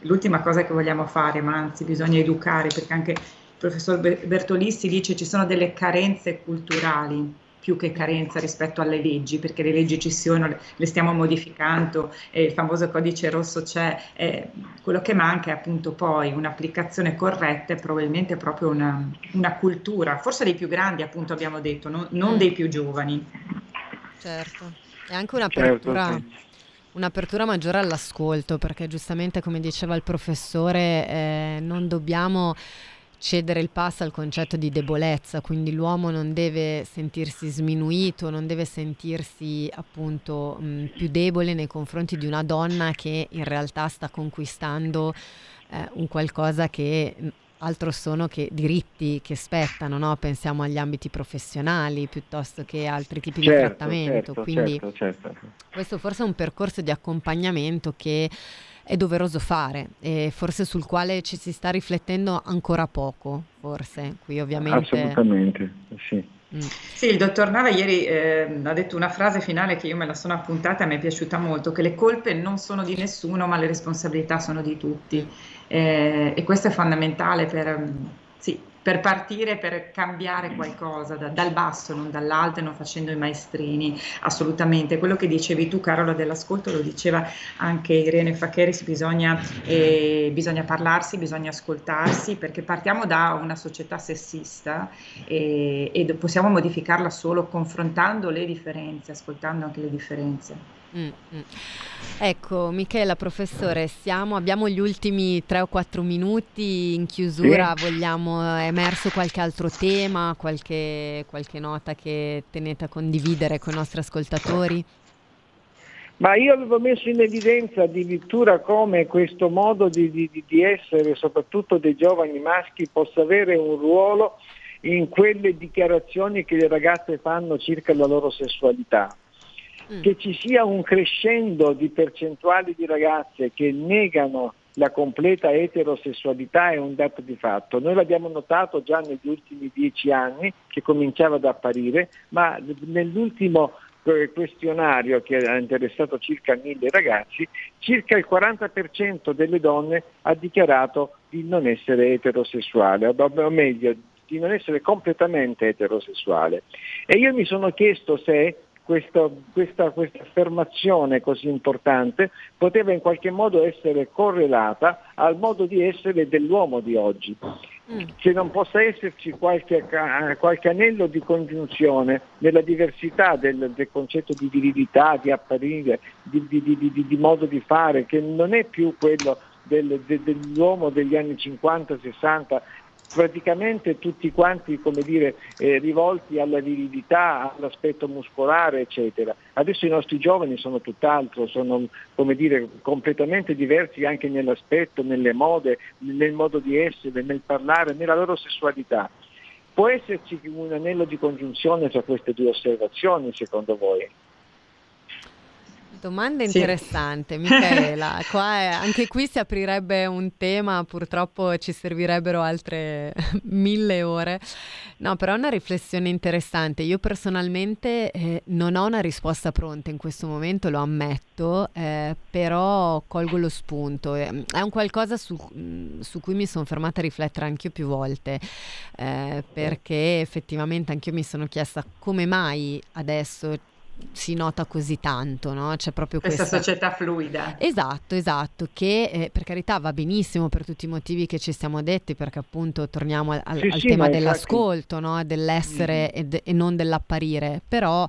l'ultima cosa che vogliamo fare, ma anzi bisogna educare perché anche il professor Bertolissi dice ci sono delle carenze culturali più che carenza rispetto alle leggi, perché le leggi ci sono, le stiamo modificando, eh, il famoso codice rosso c'è, eh, quello che manca è appunto poi un'applicazione corretta e probabilmente proprio una, una, cultura, forse dei più grandi appunto abbiamo detto, non, non mm. dei più giovani. Certo, e anche un'apertura. Certo, sì un'apertura maggiore all'ascolto, perché giustamente come diceva il professore, eh, non dobbiamo cedere il passo al concetto di debolezza, quindi l'uomo non deve sentirsi sminuito, non deve sentirsi appunto mh, più debole nei confronti di una donna che in realtà sta conquistando eh, un qualcosa che altro sono che diritti che spettano, no? pensiamo agli ambiti professionali piuttosto che altri tipi certo, di trattamento, certo, quindi certo, certo. questo forse è un percorso di accompagnamento che è doveroso fare e forse sul quale ci si sta riflettendo ancora poco, forse. Qui ovviamente... Assolutamente, sì. Mm. Sì, il dottor Nava ieri eh, ha detto una frase finale che io me la sono appuntata e mi è piaciuta molto, che le colpe non sono di nessuno ma le responsabilità sono di tutti eh, e questo è fondamentale per, per partire, per cambiare qualcosa da, dal basso, non dall'alto, non facendo i maestrini, assolutamente. Quello che dicevi tu, Carola, dell'ascolto, lo diceva anche Irene Facheris, bisogna, eh, bisogna parlarsi, bisogna ascoltarsi, perché partiamo da una società sessista e, e possiamo modificarla solo confrontando le differenze, ascoltando anche le differenze. Mm, mm. Ecco, Michela, professore, siamo, abbiamo gli ultimi tre o quattro minuti in chiusura, sì. vogliamo è emerso qualche altro tema, qualche, qualche nota che tenete a condividere con i nostri ascoltatori? Ma io avevo messo in evidenza addirittura come questo modo di, di, di essere, soprattutto dei giovani maschi, possa avere un ruolo in quelle dichiarazioni che le ragazze fanno circa la loro sessualità. Mm. Che ci sia un crescendo di percentuali di ragazze che negano la completa eterosessualità è un dato di fatto. Noi l'abbiamo notato già negli ultimi dieci anni che cominciava ad apparire, ma nell'ultimo questionario che ha interessato circa mille ragazzi, circa il 40% delle donne ha dichiarato di non essere eterosessuale, o meglio, di non essere completamente eterosessuale. E io mi sono chiesto se questa, questa, questa, affermazione così importante poteva in qualche modo essere correlata al modo di essere dell'uomo di oggi. Mm. Se non possa esserci qualche, qualche, anello di congiunzione nella diversità del, del concetto di virilità, di apparire, di, di, di, di, modo di fare, che non è più quello del, de, dell'uomo degli anni 50-60 praticamente tutti quanti dire, eh, rivolti alla virilità, all'aspetto muscolare, eccetera. Adesso i nostri giovani sono tutt'altro, sono dire, completamente diversi anche nell'aspetto, nelle mode, nel modo di essere, nel parlare, nella loro sessualità. Può esserci un anello di congiunzione tra queste due osservazioni, secondo voi? Domanda interessante, sì. Michela. *laughs* Qua è, anche qui si aprirebbe un tema, purtroppo ci servirebbero altre *laughs* mille ore. No, però è una riflessione interessante. Io personalmente eh, non ho una risposta pronta in questo momento, lo ammetto, eh, però colgo lo spunto. È un qualcosa su, su cui mi sono fermata a riflettere anche io più volte, eh, perché effettivamente anche io mi sono chiesta come mai adesso si nota così tanto, no? C'è proprio questa, questa... società fluida. Esatto, esatto, che eh, per carità va benissimo per tutti i motivi che ci siamo detti, perché appunto torniamo al, sì, al sì, tema dell'ascolto, no? dell'essere mm. e, e, non dell'apparire, però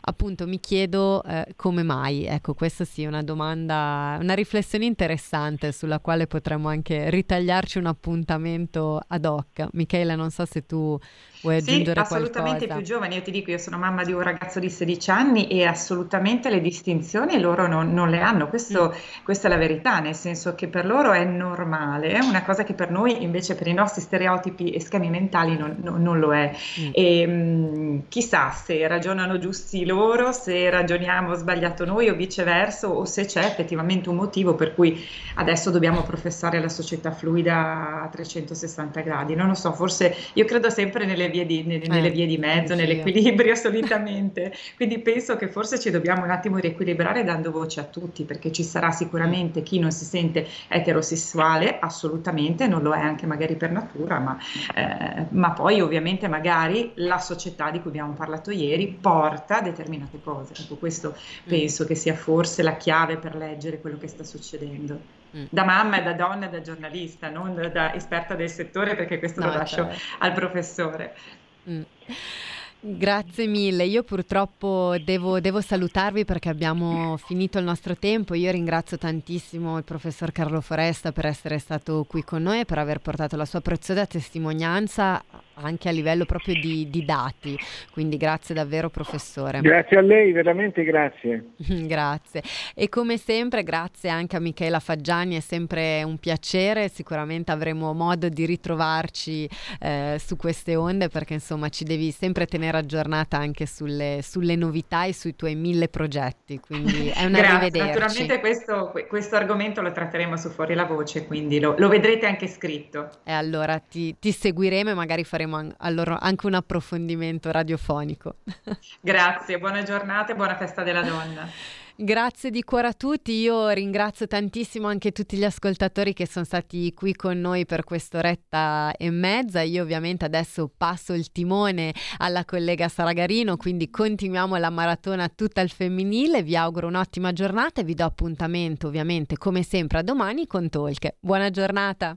appunto mi chiedo eh, come mai, ecco questa sì è una domanda, una riflessione interessante sulla quale potremmo anche ritagliarci un appuntamento ad hoc. Michela, non so se tu vuoi aggiungere sì, assolutamente qualcosa. più giovani, io ti dico, io sono mamma di un ragazzo di 16 anni, e assolutamente le distinzioni loro non, non le hanno, Questo, mm. questa è la verità, nel senso che per loro è normale, una cosa che per noi invece per i nostri stereotipi e schemi mentali non, non, non lo è. Mm. E mh, mm, chissà se ragionano giusti loro, se ragioniamo sbagliato noi o viceversa, o se c'è effettivamente un motivo per cui adesso dobbiamo professare la società fluida a 360 gradi. Non lo so, forse io credo sempre nelle vie di, nelle, eh, nelle vie di mezzo, nell'equilibrio *laughs* solitamente. Quindi penso che forse ci dobbiamo un attimo riequilibrare dando voce a tutti, perché ci sarà sicuramente chi non si sente eterosessuale, assolutamente, non lo è anche magari per natura, ma, eh, ma poi ovviamente magari la società di cui abbiamo parlato ieri porta determinate cose. Ecco, questo mm. penso che sia forse la chiave per leggere quello che sta succedendo. Da mamma e da donna e da giornalista, non da, da esperta del settore, perché questo no, lo lascio certo. al professore. Mm. Grazie mille, io purtroppo devo, devo, salutarvi perché abbiamo finito il nostro tempo. Io ringrazio tantissimo il professor Carlo Foresta per essere stato qui con noi e per aver portato la sua preziosa testimonianza anche a livello proprio di, di, dati. Quindi grazie davvero professore. Grazie a lei, veramente grazie. *laughs* grazie. E come sempre grazie anche a Michela Faggiani, è sempre un piacere, sicuramente avremo modo di ritrovarci eh, su queste onde perché insomma ci devi sempre tenere aggiornata anche sulle, sulle novità e sui tuoi mille progetti. Quindi è un arrivederci. *laughs* Naturalmente questo, questo, argomento lo tratteremo su Fuori la Voce, quindi lo, lo vedrete anche scritto. E allora ti, ti seguiremo e magari faremo faremo allora anche un approfondimento radiofonico. *laughs* Grazie, buona giornata e buona festa della donna. Grazie di cuore a tutti, io ringrazio tantissimo anche tutti gli ascoltatori che sono stati qui con noi per quest'oretta e mezza. Io ovviamente adesso passo il timone alla collega Saragarino, quindi continuiamo la maratona tutta al femminile. Vi auguro un'ottima giornata e vi do appuntamento ovviamente come sempre a domani con Talk. Buona giornata!